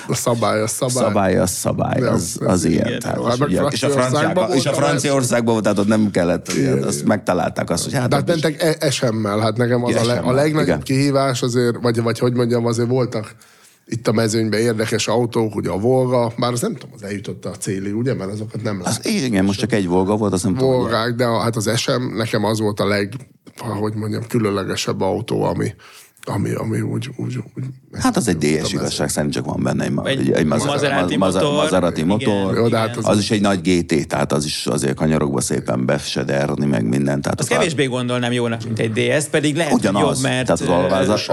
A szabály, a szabály. szabály az szabály, az, az ilyen. Tehát, Hát ugye, és a Franciaországban franciák, és a volt a Franciaországban volt, tehát ott nem kellett, igen, azt megtalálták azt, hogy hát... De hát mentek e- SM-mel, hát nekem az a, le, a legnagyobb igen. kihívás azért, vagy, vagy hogy mondjam, azért voltak itt a mezőnyben érdekes autók, ugye a Volga, bár az nem tudom, az eljutott a célig, ugye, mert azokat nem az, lehet. igen, most csak egy Volga volt, azt nem tudom. hogy- Volgák, de a, hát az SM nekem az volt a leg, hogy mondjam, különlegesebb autó, ami, ami, ami úgy, úgy, úgy Hát az egy DS igazság szerint csak van benne egy, Egy egy, egy Maser- Maserati Maser- motor. Maserati Igen. motor. Jó, de hát az- az is egy nagy GT, tehát az is azért kanyarokba szépen besederni, meg minden. Tehát Azt az kevésbé gondolnám jónak, mint egy DS, pedig lehet, hogy Ugyanaz, jobb, mert... tehát az alváz,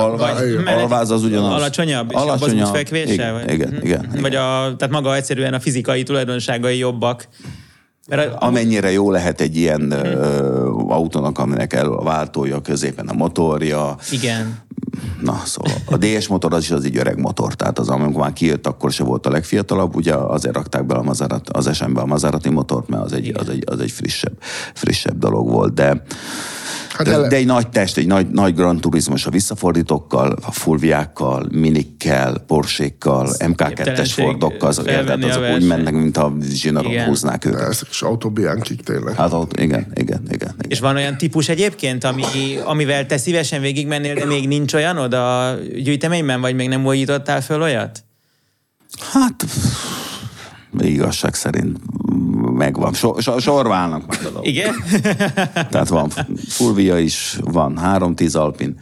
alváz, az ugyanaz. Alacsonyabb, és Alacsonyabb, útfekvése? igen, vagy? igen, Mhm. igen, igen. Vagy a, tehát maga egyszerűen a fizikai tulajdonságai jobbak. Mert a, Amennyire jó lehet egy ilyen ö, autónak, aminek el a váltója, középen a motorja. igen. Na, szóval a DS motor az is az egy öreg motor, tehát az, amikor már kijött, akkor se volt a legfiatalabb, ugye azért rakták be a Maserati, az SM-be a Maserati motort, mert az egy, az egy, az egy frissebb, frissebb dolog volt, de Hát de, ele- de egy nagy test, egy nagy, nagy Grand Turismos a visszafordítókkal, a fulviákkal, minikkel, porsékkal, MK2-es Képtelenség Fordokkal, azok, felvenni érted, a azok úgy mennek, mint a zsinaron húznák de őket. ezek is autóbiánkik tényleg. Hát ott, igen, igen, igen. igen. És van olyan típus egyébként, ami, amivel te szívesen végigmennél, de még nincs olyan oda a gyűjteményben, vagy még nem újítottál föl olyat? Hát igazság szerint megvan. So, so, sorválnak meg a dolgok. Igen? Tehát van Fulvia is, van 310 Alpin,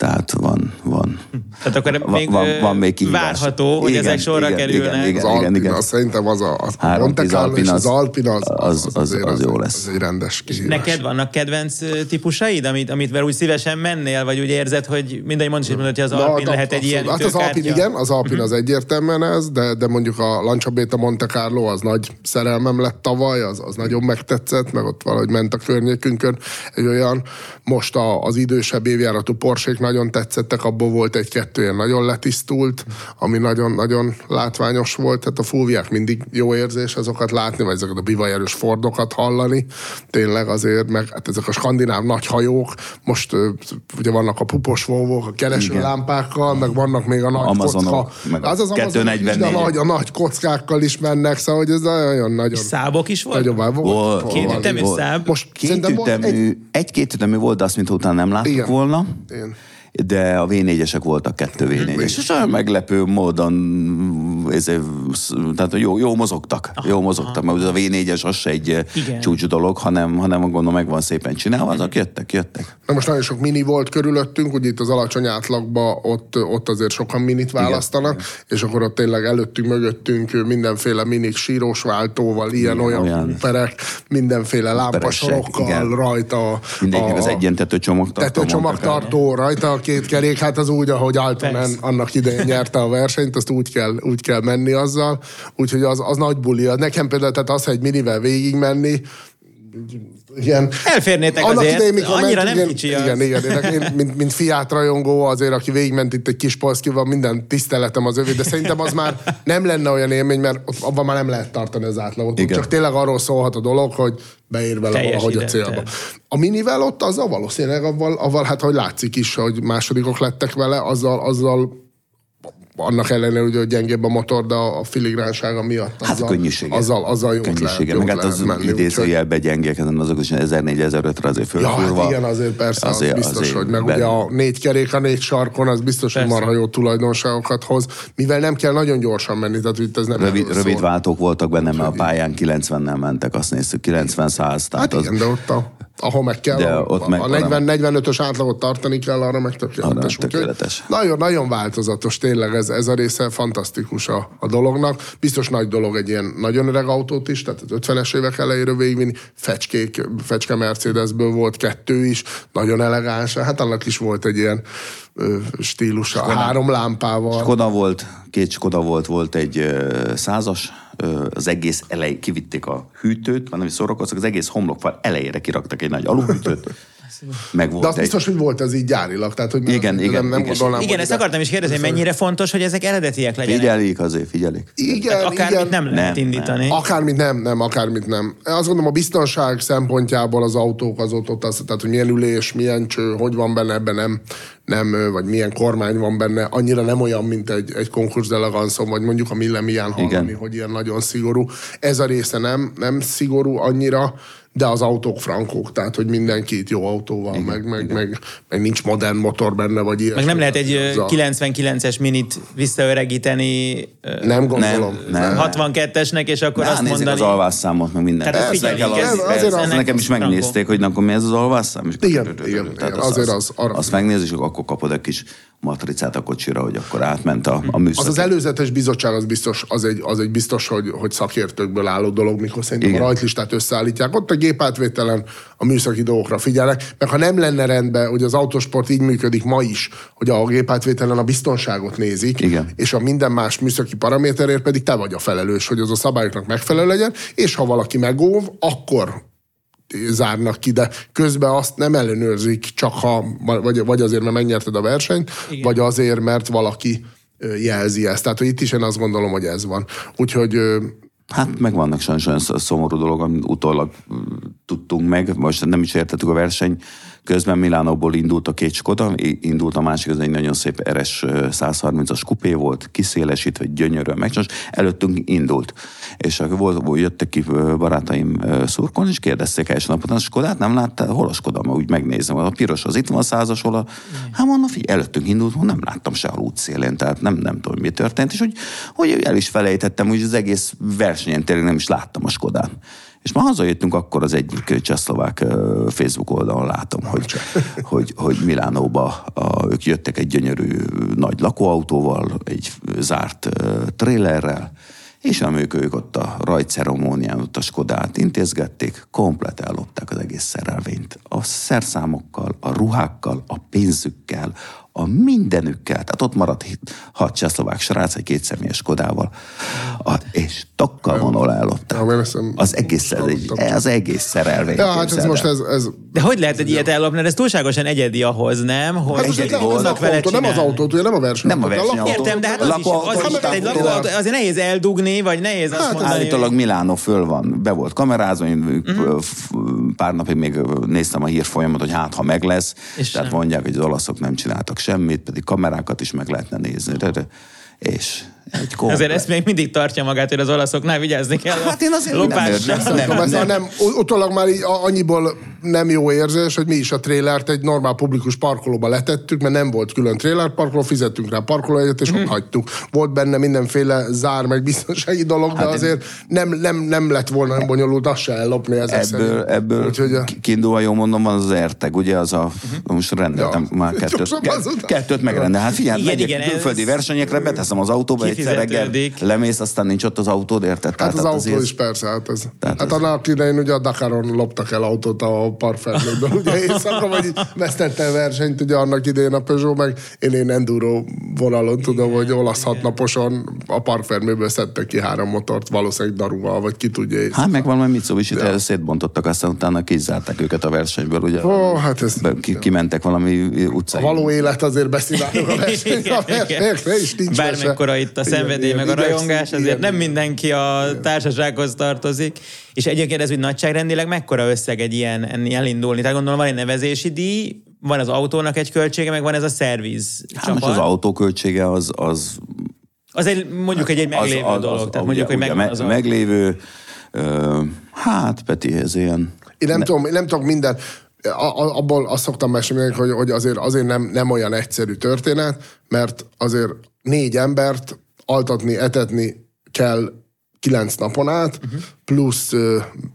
tehát van, van. Tehát akkor van, még, van, van még kihívás. várható, hogy ezek sorra igen, kerülnek. Igen, igen, az igen, igen. az szerintem az a, az a 310 Monte Carlo és az az- Alpin az, az- az- azért az jó lesz. Az egy rendes kihívás. Neked vannak kedvenc típusaid, amit, amit úgy szívesen mennél, vagy úgy érzed, hogy mindegy is mondod, hogy az Na, Alpin hát lehet egy ilyen. Hát az Alpin igen, az Alpin az egyértelműen ez, de, de mondjuk a Lancia Beta Monte Carlo az nagy szerelmem lett tavaly, az, az nagyon megtetszett, meg ott valahogy ment a környékünkön egy olyan, most a, az idősebb évjáratú Porsék nagyon tetszettek, abból volt egy-kettő ilyen nagyon letisztult, ami nagyon-nagyon látványos volt, tehát a fúviák mindig jó érzés azokat látni, vagy ezeket a bivajerős fordokat hallani, tényleg azért, meg hát ezek a skandináv nagy hajók, most ugye vannak a pupos volvók, a keresőlámpákkal, meg vannak még a nagy Amazonok, kocka. meg a az az Amazonok is, de a 244. nagy, a nagy kockákkal is mennek, szóval hogy ez nagyon-nagyon... Szábok is volt? Nagyon már volt. Két volt. ütemű száb? Most Két ütemű, egy, egy-két ütemű volt, de azt, mint utána nem láttuk Igen. volna. Igen. De a V4-esek voltak kettő V4-es, és olyan meglepő módon ez, tehát jó, jó mozogtak, aha, jó mozogtak, mert a V4-es az se egy Igen. Igen. csúcs dolog, hanem, hanem gondolom meg van szépen csinálva, azok jöttek, jöttek. Na most nagyon sok mini volt körülöttünk, ugye itt az alacsony átlagban ott, ott azért sokan minit választanak, Igen. és akkor ott tényleg előttünk, mögöttünk mindenféle minik sírós váltóval, ilyen-olyan olyan. kuperek, mindenféle lámpasorokkal rajta. Mindenkinek az egyentető csomagtartó. tető csomagtartó, rajta a két kerék, hát az úgy, ahogy Altonen annak idején nyerte a versenyt, azt úgy kell, úgy kell menni azzal, úgyhogy az, az nagy buli. Nekem például, tehát az, hogy egy minivel végig igen. Elférnétek Annak azért, idején, mikor annyira mentünk, nem kicsi az. Igen, igen. Én, én, mint, mint Fiat rajongó, azért, aki végigment itt egy kis polszkival, minden tiszteletem az övé, de szerintem az már nem lenne olyan élmény, mert ott, abban már nem lehet tartani az átlagot. Igen. Csak tényleg arról szólhat a dolog, hogy beér vele Teljes valahogy a célba. tehát. A minivel ott azzal valószínűleg, avval, avval hát hogy látszik is, hogy másodikok lettek vele, azzal, azzal annak ellenére, hogy gyengébb a motor, de a filigránsága miatt Hát a azzal, könnyűsége. azzal, azzal jót lehet, Könnyűsége. jót Meg hát lehet az menni. idézőjelbe gyengék, ezen azok is 1004-1005-re azért Ja, fölfúrva. hát igen, azért persze, az biztos, hogy meg ugye a négy kerék a négy sarkon, az biztos, hogy Persze. marha jó tulajdonságokat hoz, mivel nem kell nagyon gyorsan menni, tehát itt ez nem Rövid, erről rövid szól. váltók voltak benne, mert a pályán 90-nel mentek, azt néztük, 90-100. Tehát Hát az, igen, de ott a, ahol meg kell, De a, ott meg a van, 40-45-ös átlagot tartani kell, arra meg tökéletes. Arra tökéletes. Nagyon, nagyon változatos tényleg ez, ez a része, fantasztikus a, a dolognak. Biztos nagy dolog egy ilyen nagyon öreg autót is, tehát az 50-es évek elejéről végigvinni. Fecskék, fecske Mercedesből volt kettő is, nagyon elegáns. Hát annak is volt egy ilyen stílusa, három lámpával. Skoda volt, két Skoda volt, volt egy százas, az egész elej kivitték a hűtőt, van, ami szórakoztak, az egész homlokfal elejére kiraktak egy nagy aluhűtőt, meg volt De az egy... biztos, hogy volt ez így gyárilag. Tehát, hogy Igen, nem, igen, nem, nem igen. gondolnám, Igen, ezt akartam is kérdezni, hogy mennyire fontos, hogy ezek eredetiek legyenek. Figyelik azért, figyelik. Igen, Akármit igen. nem lehet Nem, indítani. Akármit nem, nem, akármit nem. Azt gondolom, a biztonság szempontjából az autók az ott, ott az, tehát hogy milyen ülés, milyen cső, hogy van benne, ebben nem, nem, vagy milyen kormány van benne, annyira nem olyan, mint egy, egy konkurs deleganszon, vagy mondjuk a Millemián hallani, Igen. hogy ilyen nagyon szigorú. Ez a része nem, nem szigorú annyira, de az autók frankók, tehát hogy mindenki itt jó autóval, igen, meg, meg, meg, meg, nincs modern motor benne, vagy ilyesmi. Meg nem lehet egy a- 99-es minit visszaöregíteni Nem gondolom. Nem, nem. 62-esnek, és akkor Na, azt mondani... az alvásszámot, meg minden. Tehát Persze, figyelik, kell ez- az, azért persze, az- nekem is Frankó. megnézték, hogy akkor mi ez az alvásszám? És Igen, igen, tehát igen, azért az- arra- Azt megnézzük, és akkor kapod egy kis matricát a kocsira, hogy akkor átment a, a műszak. Az az előzetes bizottság az biztos, az egy, az egy biztos, hogy, hogy szakértőkből álló dolog, mikor szerintem Igen. a rajtlistát összeállítják. Ott a gépátvételen a műszaki dolgokra figyelnek, mert ha nem lenne rendben, hogy az autosport így működik ma is, hogy a gépátvételen a biztonságot nézik, Igen. és a minden más műszaki paraméterért pedig te vagy a felelős, hogy az a szabályoknak megfelelő legyen, és ha valaki megóv, akkor zárnak ki, de közben azt nem ellenőrzik, csak ha, vagy, vagy azért, mert megnyerted a versenyt, Igen. vagy azért, mert valaki jelzi ezt. Tehát hogy itt is én azt gondolom, hogy ez van. Úgyhogy Hát meg vannak sajnos olyan sz- szomorú dolog, amit utólag mm, tudtunk meg. Most nem is értettük a verseny. Közben Milánóból indult a két Skoda, indult a másik, az egy nagyon szép RS 130-as kupé volt, kiszélesítve, gyönyörűen megcsinálva, és előttünk indult. És akkor volt, jöttek ki barátaim szurkon, és kérdezték első napot, a Skodát nem láttál? Hol a Skoda? Ma úgy megnézem, a piros az itt van, a százas, hol a... Hát mondom, figyelj, előttünk indult, nem láttam sehol útszélén, tehát nem, nem tudom, mi történt, és hogy, hogy el is felejtettem, hogy az egész versenyen tényleg nem is láttam a Skodán. És ma hazajöttünk, akkor az egyik csehszlovák Facebook oldalon látom, hogy, hogy, hogy Milánóba a, ők jöttek egy gyönyörű nagy lakóautóval, egy zárt ö, trélerrel, és amíg ők ott a rajtceremónián ott a Skodát intézgették, komplet ellopták az egész szerelvényt. A szerszámokkal, a ruhákkal, a pénzükkel, a mindenükkel. Tehát ott maradt hat csehszlovák srác egy kétszemélyes kodával, a, és takkal ezt nem- Az egész, ez egy, az egész szerelvény. Ja, hát ez most ez, ez De hogy lehet egy ilyet ellopni? Ez túlságosan egyedi ahhoz, nem? Hogy Hát Egyedi nem, az volt. tudnak vele autó, nem az autó, ugye nem a verseny. Nem a versenyautó. Értem, de hát az is, az is hát egy autó. lakóautó, azért nehéz eldugni, vagy nehéz azt Hát, mondani. Állítólag Milánó föl van, be volt kamerázva, én Mhm. pár napig még néztem a hírfolyamat, hogy hát ha meg lesz, tehát mondják, hogy az olaszok nem csináltak semmit, pedig kamerákat is meg lehetne nézni. És egy kóp. Azért ezt még mindig tartja magát, hogy az olaszoknál vigyázni kell. Hát én azért nem érzem. Nem, nem, nem, nem. Utólag már így annyiból nem jó érzés, hogy mi is a trélert egy normál publikus parkolóba letettük, mert nem volt külön tréler parkoló, fizettünk rá parkolójegyet, és ott hagytuk. Volt benne mindenféle zár, meg biztonsági dolog, de azért nem, nem, nem lett volna nem bonyolult azt se ellopni ezek Ebből, szerint. ebből Úgyhogy a- ki- kiindulva jól mondom, van az Erteg, ugye az a, most rendeltem Ja. már kettőt, kettőt megrendel. Hát figyelj, Igen, megyek igen, ez- külföldi versenyekre, beteszem az autóba, egyszer reggel lemész, aztán nincs ott az autód, érted? Hát az autó azért- is persze, hát ez. Tehát hát ez- annak idején ugye a Dakaron loptak el autót a parkfelméből, ugye éjszaka, vagy vesztette a versenyt, ugye annak idején a Peugeot, meg én én enduro vonalon tudom, hogy olasz hatnaposon a parkferméből szedtek ki három motort, valószínűleg daruval, vagy ki tudja. Hát meg valami mitsubishi ja. szétbontottak, aztán utána kizárták őket a versenyből, ugye? Ó, hát ez ki, kimentek valami utcai. a való élet azért beszínáljuk a versenyekre is nincs. Bármekkora itt a Igen, szenvedély, meg a rajongás, azért nem mindenki a társasághoz tartozik. És egyébként ez úgy nagyságrendileg mekkora összeg egy ilyen enni elindulni? Tehát gondolom van egy nevezési díj, van az autónak egy költsége, meg van ez a szerviz Hát most csapat. az autóköltsége az, az Az egy, mondjuk egy, egy meglévő az, az, dolog. az, tehát mondjuk, hogy ugye, megvan me- az autó. meglévő, ö, hát Peti, ez ilyen... Én nem, tudom, én nem tudok minden, a- a- abból azt szoktam mesélni, hogy, hogy azért, azért nem, nem olyan egyszerű történet, mert azért négy embert altatni, etetni kell kilenc napon át, uh-huh. plusz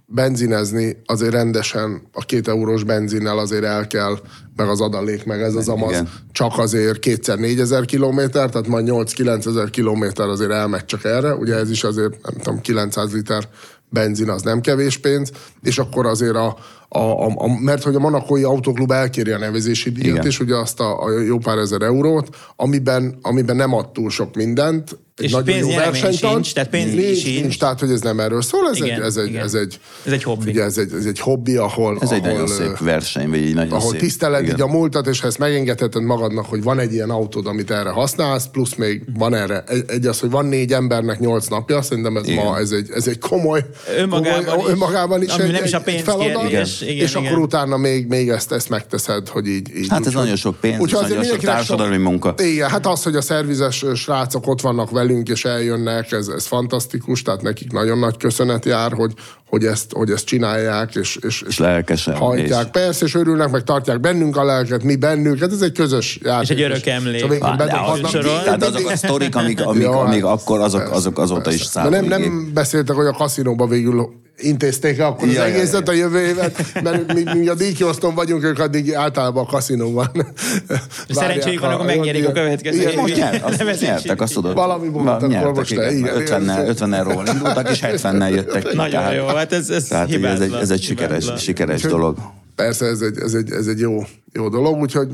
benzinezni azért rendesen a két eurós benzinnel azért el kell, meg az adalék, meg ez az amaz, Igen. csak azért kétszer négyezer kilométer, tehát majd 8-9 ezer kilométer azért elmegy csak erre, ugye ez is azért, nem tudom, 900 liter benzin az nem kevés pénz, és akkor azért a, a, a, a mert hogy a Monakói Autóklub elkéri a nevezési díjat, Igen. és ugye azt a, a jó pár ezer eurót, amiben, amiben nem ad túl sok mindent, egy És nagyon jó pénznyeremény versenyt ad. sincs, tehát pénzdíj nincs, sincs. nincs, tehát hogy ez nem erről szól, ez, Igen, egy, ez, egy, igen. ez, egy, Ez egy hobbi. Ugye ez egy, ez egy hobbi, ahol, Ez egy ahol, nagyon ö, szép verseny, vagy egy nagyon ahol szép... tiszteled igen. így a múltat, és ha ezt megengedheted magadnak, hogy van egy ilyen autód, amit erre használsz, plusz még van erre, egy, egy az, hogy van négy embernek nyolc napja, szerintem ez Igen. ma ez egy, ez egy komoly, Önmagában komoly is. önmagában is Ami egy, nem is a egy, pénz egy feladat, kérdés. Igen, és igen. akkor utána még, még ezt, ezt megteszed, hogy így, így Hát ez nagyon sok pénz, és úgyhogy azért nagyon sok társadalmi munka. Igen, hát az, hogy a szervizes srácok ott vannak velünk, és eljönnek, ez, ez fantasztikus, tehát nekik nagyon nagy köszönet jár, hogy, hogy, ezt, hogy ezt csinálják, és, és, És lelkesen, hajtják. és- Persze, és örülnek, meg tartják bennünk a lelket, mi bennük, hát ez egy közös játék. egy örök emlék. de soron. tehát azok a sztorik, amik, amik, Ja, amik hát, akkor, azok, persze, azok azóta is. De nem, nem beszéltek, hogy a kaszinóba végül intézték akkor Ja, az ja, egészet a jövő évet, mert mi, mi a díjkiosztón vagyunk, ők addig általában a kaszinóban. Szerencséjük van, akkor megnyerik a következő Igen. Most nyert, azt Nevezési nyertek, azt tudod. Valami volt, akkor nyertek, most igen. igen, 50 igen. 50 euróval indultak, és 70-nel jöttek ki. Nagyon Tehát- jó, hát ez, ez Tehát ugye ez egy, hibátlan, ez egy sikeres, hibátlan. sikeres dolog. Persze ez egy, ez egy, ez egy jó, jó dolog, úgyhogy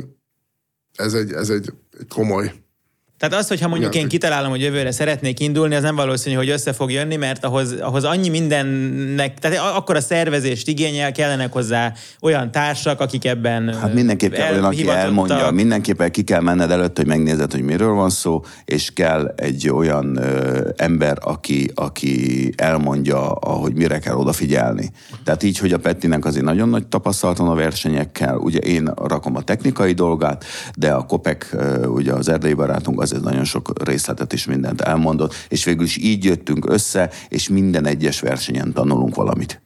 ez egy, ez egy komoly Tehát az, hogyha mondjuk Igen. én kitalálom, hogy jövőre szeretnék indulni, az nem valószínű, hogy össze fog jönni, mert ahhoz, ahhoz annyi mindennek, tehát akkor a szervezést igényel, kellenek hozzá olyan társak, akik ebben Hát mindenképpen olyan, aki elmondja, mindenképpen ki kell menned előtt, hogy megnézed, hogy miről van szó, és kell egy olyan ö, ember, aki, aki elmondja, hogy mire kell odafigyelni. Tehát így, hogy a Pettinek azért nagyon nagy tapasztalat van a versenyekkel, ugye én rakom a technikai dolgát, de a Kopek, ö, ugye az erdélyi barátunk azért nagyon sok részletet is mindent elmondott, és végül is így jöttünk össze, és minden egyes versenyen tanulunk valamit.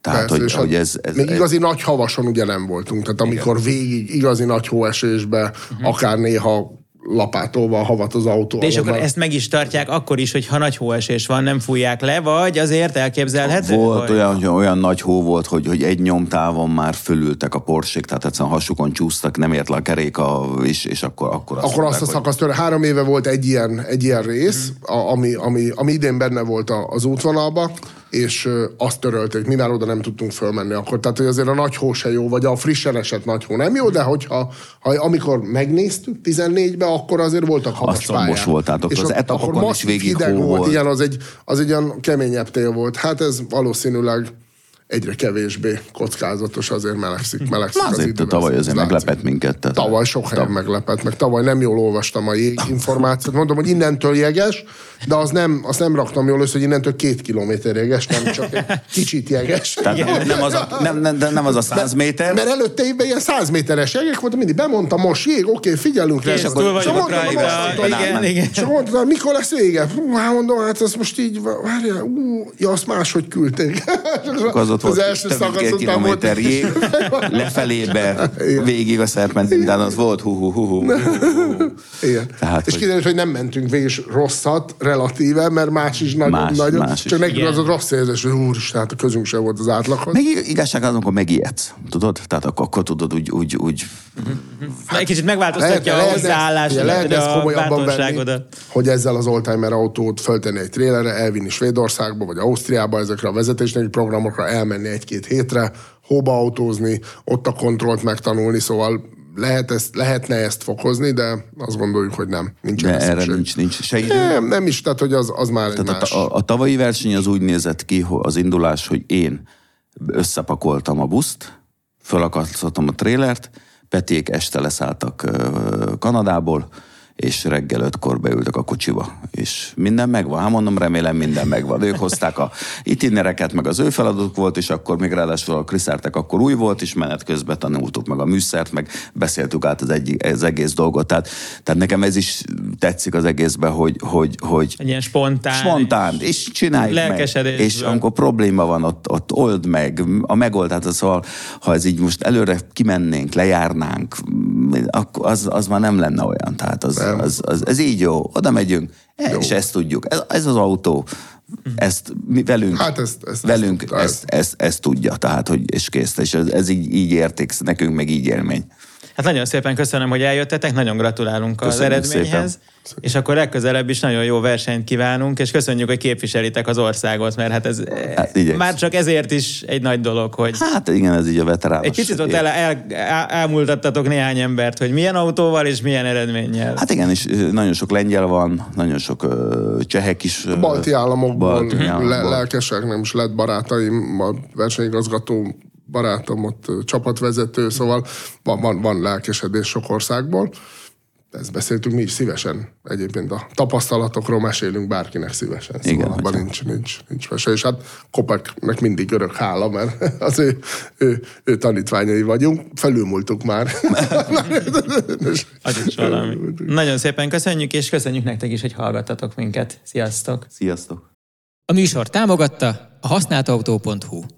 Tehát, Persze, hogy, hogy ez, ez, még ez, igazi nagy havason ugye nem voltunk, tehát amikor végig igazi nagy hóesésbe, Mhm. akár néha lapátolva a havat az autó. De és akkor ezt meg is tartják akkor is, hogyha nagy hóesés van, nem fújják le, vagy azért elképzelhető? Volt hogy... olyan, hogy olyan nagy hó volt, hogy, hogy egy nyomtávon már fölültek a porsék, tehát egyszerűen hasukon csúsztak, nem ért le a keréka, és, és akkor, akkor azt akkor azt a hogy- szakaszt, tőle három éve volt egy ilyen, egy ilyen rész, a, ami, ami, ami idén benne volt a- az útvonalba, és azt törölték, mivel oda nem tudtunk fölmenni akkor. Tehát, hogy azért a nagy hó se jó, vagy a frissen esett nagy hó nem jó, de hogyha ha, amikor megnéztük 14-be, akkor azért voltak havas pályák. volt, tehát akkor És az etapokon is végig hideg volt. volt. Igen, az egy, az egy olyan keményebb tél volt. Hát ez valószínűleg egyre kevésbé kockázatos, azért melegszik, melegszik az Azért idő. tavaly azért meglepett minket. Tehát Tavaly sok helyen meglepett, meg tavaly nem jól olvastam a jég információt. Mondom, hogy innentől jeges, de az nem, azt nem raktam jól össze, hogy innentől két kilométer jeges, nem csak egy kicsit jeges. Tehát nem, nem, az a, nem, nem, nem az a 100 méter, Mert előtte évben ilyen 100 méteres jegek volt, mindig bemondtam, most jég, oké, figyelünk rá. És túl akkor- rajta. most mondtam, Igen, igen. és mondtam, mikor lesz vége? Hát mondom, hát ez most így, várjál, ú, ja, azt máshogy küldték. az ott volt első több mint kilométer jég, lefelébe, végig a szerpentin, az volt hú, hú, hú, hú. Igen. Tehát, és hogy- kiderült, hogy nem mentünk végig rosszat relatíve, mert más is nagyon Más, nagyon. más. Csak nekünk Igen. az a rossz érzés, hogy úristen, hát a közünk sem volt az átlaghoz. Meg igazság az, amikor megijedsz, tudod? Tehát akkor, akkor tudod úgy, úgy, úgy Egy kicsit megváltoztatja a lehetne- hozzáállás, ugye lehetne ezt a komolyabban venni, hogy ezzel az oldtimer autót föltenni egy trélerre, elvinni Svédországba vagy Ausztriába ezekre a vezetésneki programokra, elmenni egy-két hétre, hóba autózni, ott a kontrollt megtanulni, szóval lehet ezt, lehetne ezt fokozni, de azt gondoljuk, hogy nem. Nincs de erre szükség. nincs, nincs se idő. Nem, nem is, tehát hogy az, az már Tehát más. a, a, tavalyi verseny az úgy nézett ki, az indulás, hogy én összepakoltam a buszt, fölakasztottam a trélert, Peték este leszálltak Kanadából, és reggel ötkor beültek a kocsiba, és minden megvan. Hát mondom, remélem minden megvan. Ők hozták a itinereket, meg az ő feladatuk volt, és akkor még ráadásul a Kriszártek akkor új volt, és menet közben tanultuk meg a műszert, meg beszéltük át az, egy, az egész dolgot. Tehát, tehát nekem ez is tetszik az egészben, hogy, hogy, hogy Egy ilyen spontán. spontán, és csináljuk meg. Lelkesedésből. És amikor probléma van, ott, ott old meg, a megoldás, az, szóval, ha ez így most előre kimennénk, lejárnánk, akkor az, az már nem lenne olyan. Tehát az, az, az, ez így jó, oda megyünk, jó. és ezt tudjuk. Ez, ez az autó, ezt mi velünk, Hát ezt- ezt- velünk ezt ezt, ezt, ezt, ezt, tudja, tehát, hogy és kész, és ez, ez így, így érték, nekünk meg így élmény. Hát nagyon szépen köszönöm, hogy eljöttetek, nagyon gratulálunk az Köszönjük eredményhez, és akkor legközelebb is nagyon jó versenyt kívánunk, és köszönjük, hogy képviselitek az országot, mert hát ez Hát, igyekszem. már csak ezért is egy nagy dolog, hogy Hát igen, ez így a veterános. egy picit ott el, el, el, elmúltattatok néhány embert, hogy milyen autóval és milyen eredménnyel. Hát igen, és nagyon sok lengyel van, nagyon sok csehek is. ö, balti államokból balti le, államokból. lelkesek, nem is lett barátaim, a versenyigazgató barátom ott csapatvezető, szóval van, van, van lelkesedés sok országból. Ezt beszéltünk mi is szívesen. Egyébként a tapasztalatokról mesélünk bárkinek szívesen. Szóval Igen, abban nincs, nincs, nincs mese. És hát Kopeknek mindig örök hála, mert az ő, ő, ő tanítványai vagyunk. Felülmúltuk már. Nagyon szépen köszönjük, és köszönjük nektek is, hogy hallgattatok minket. Sziasztok! Sziasztok! A műsor támogatta a használtautó.hu.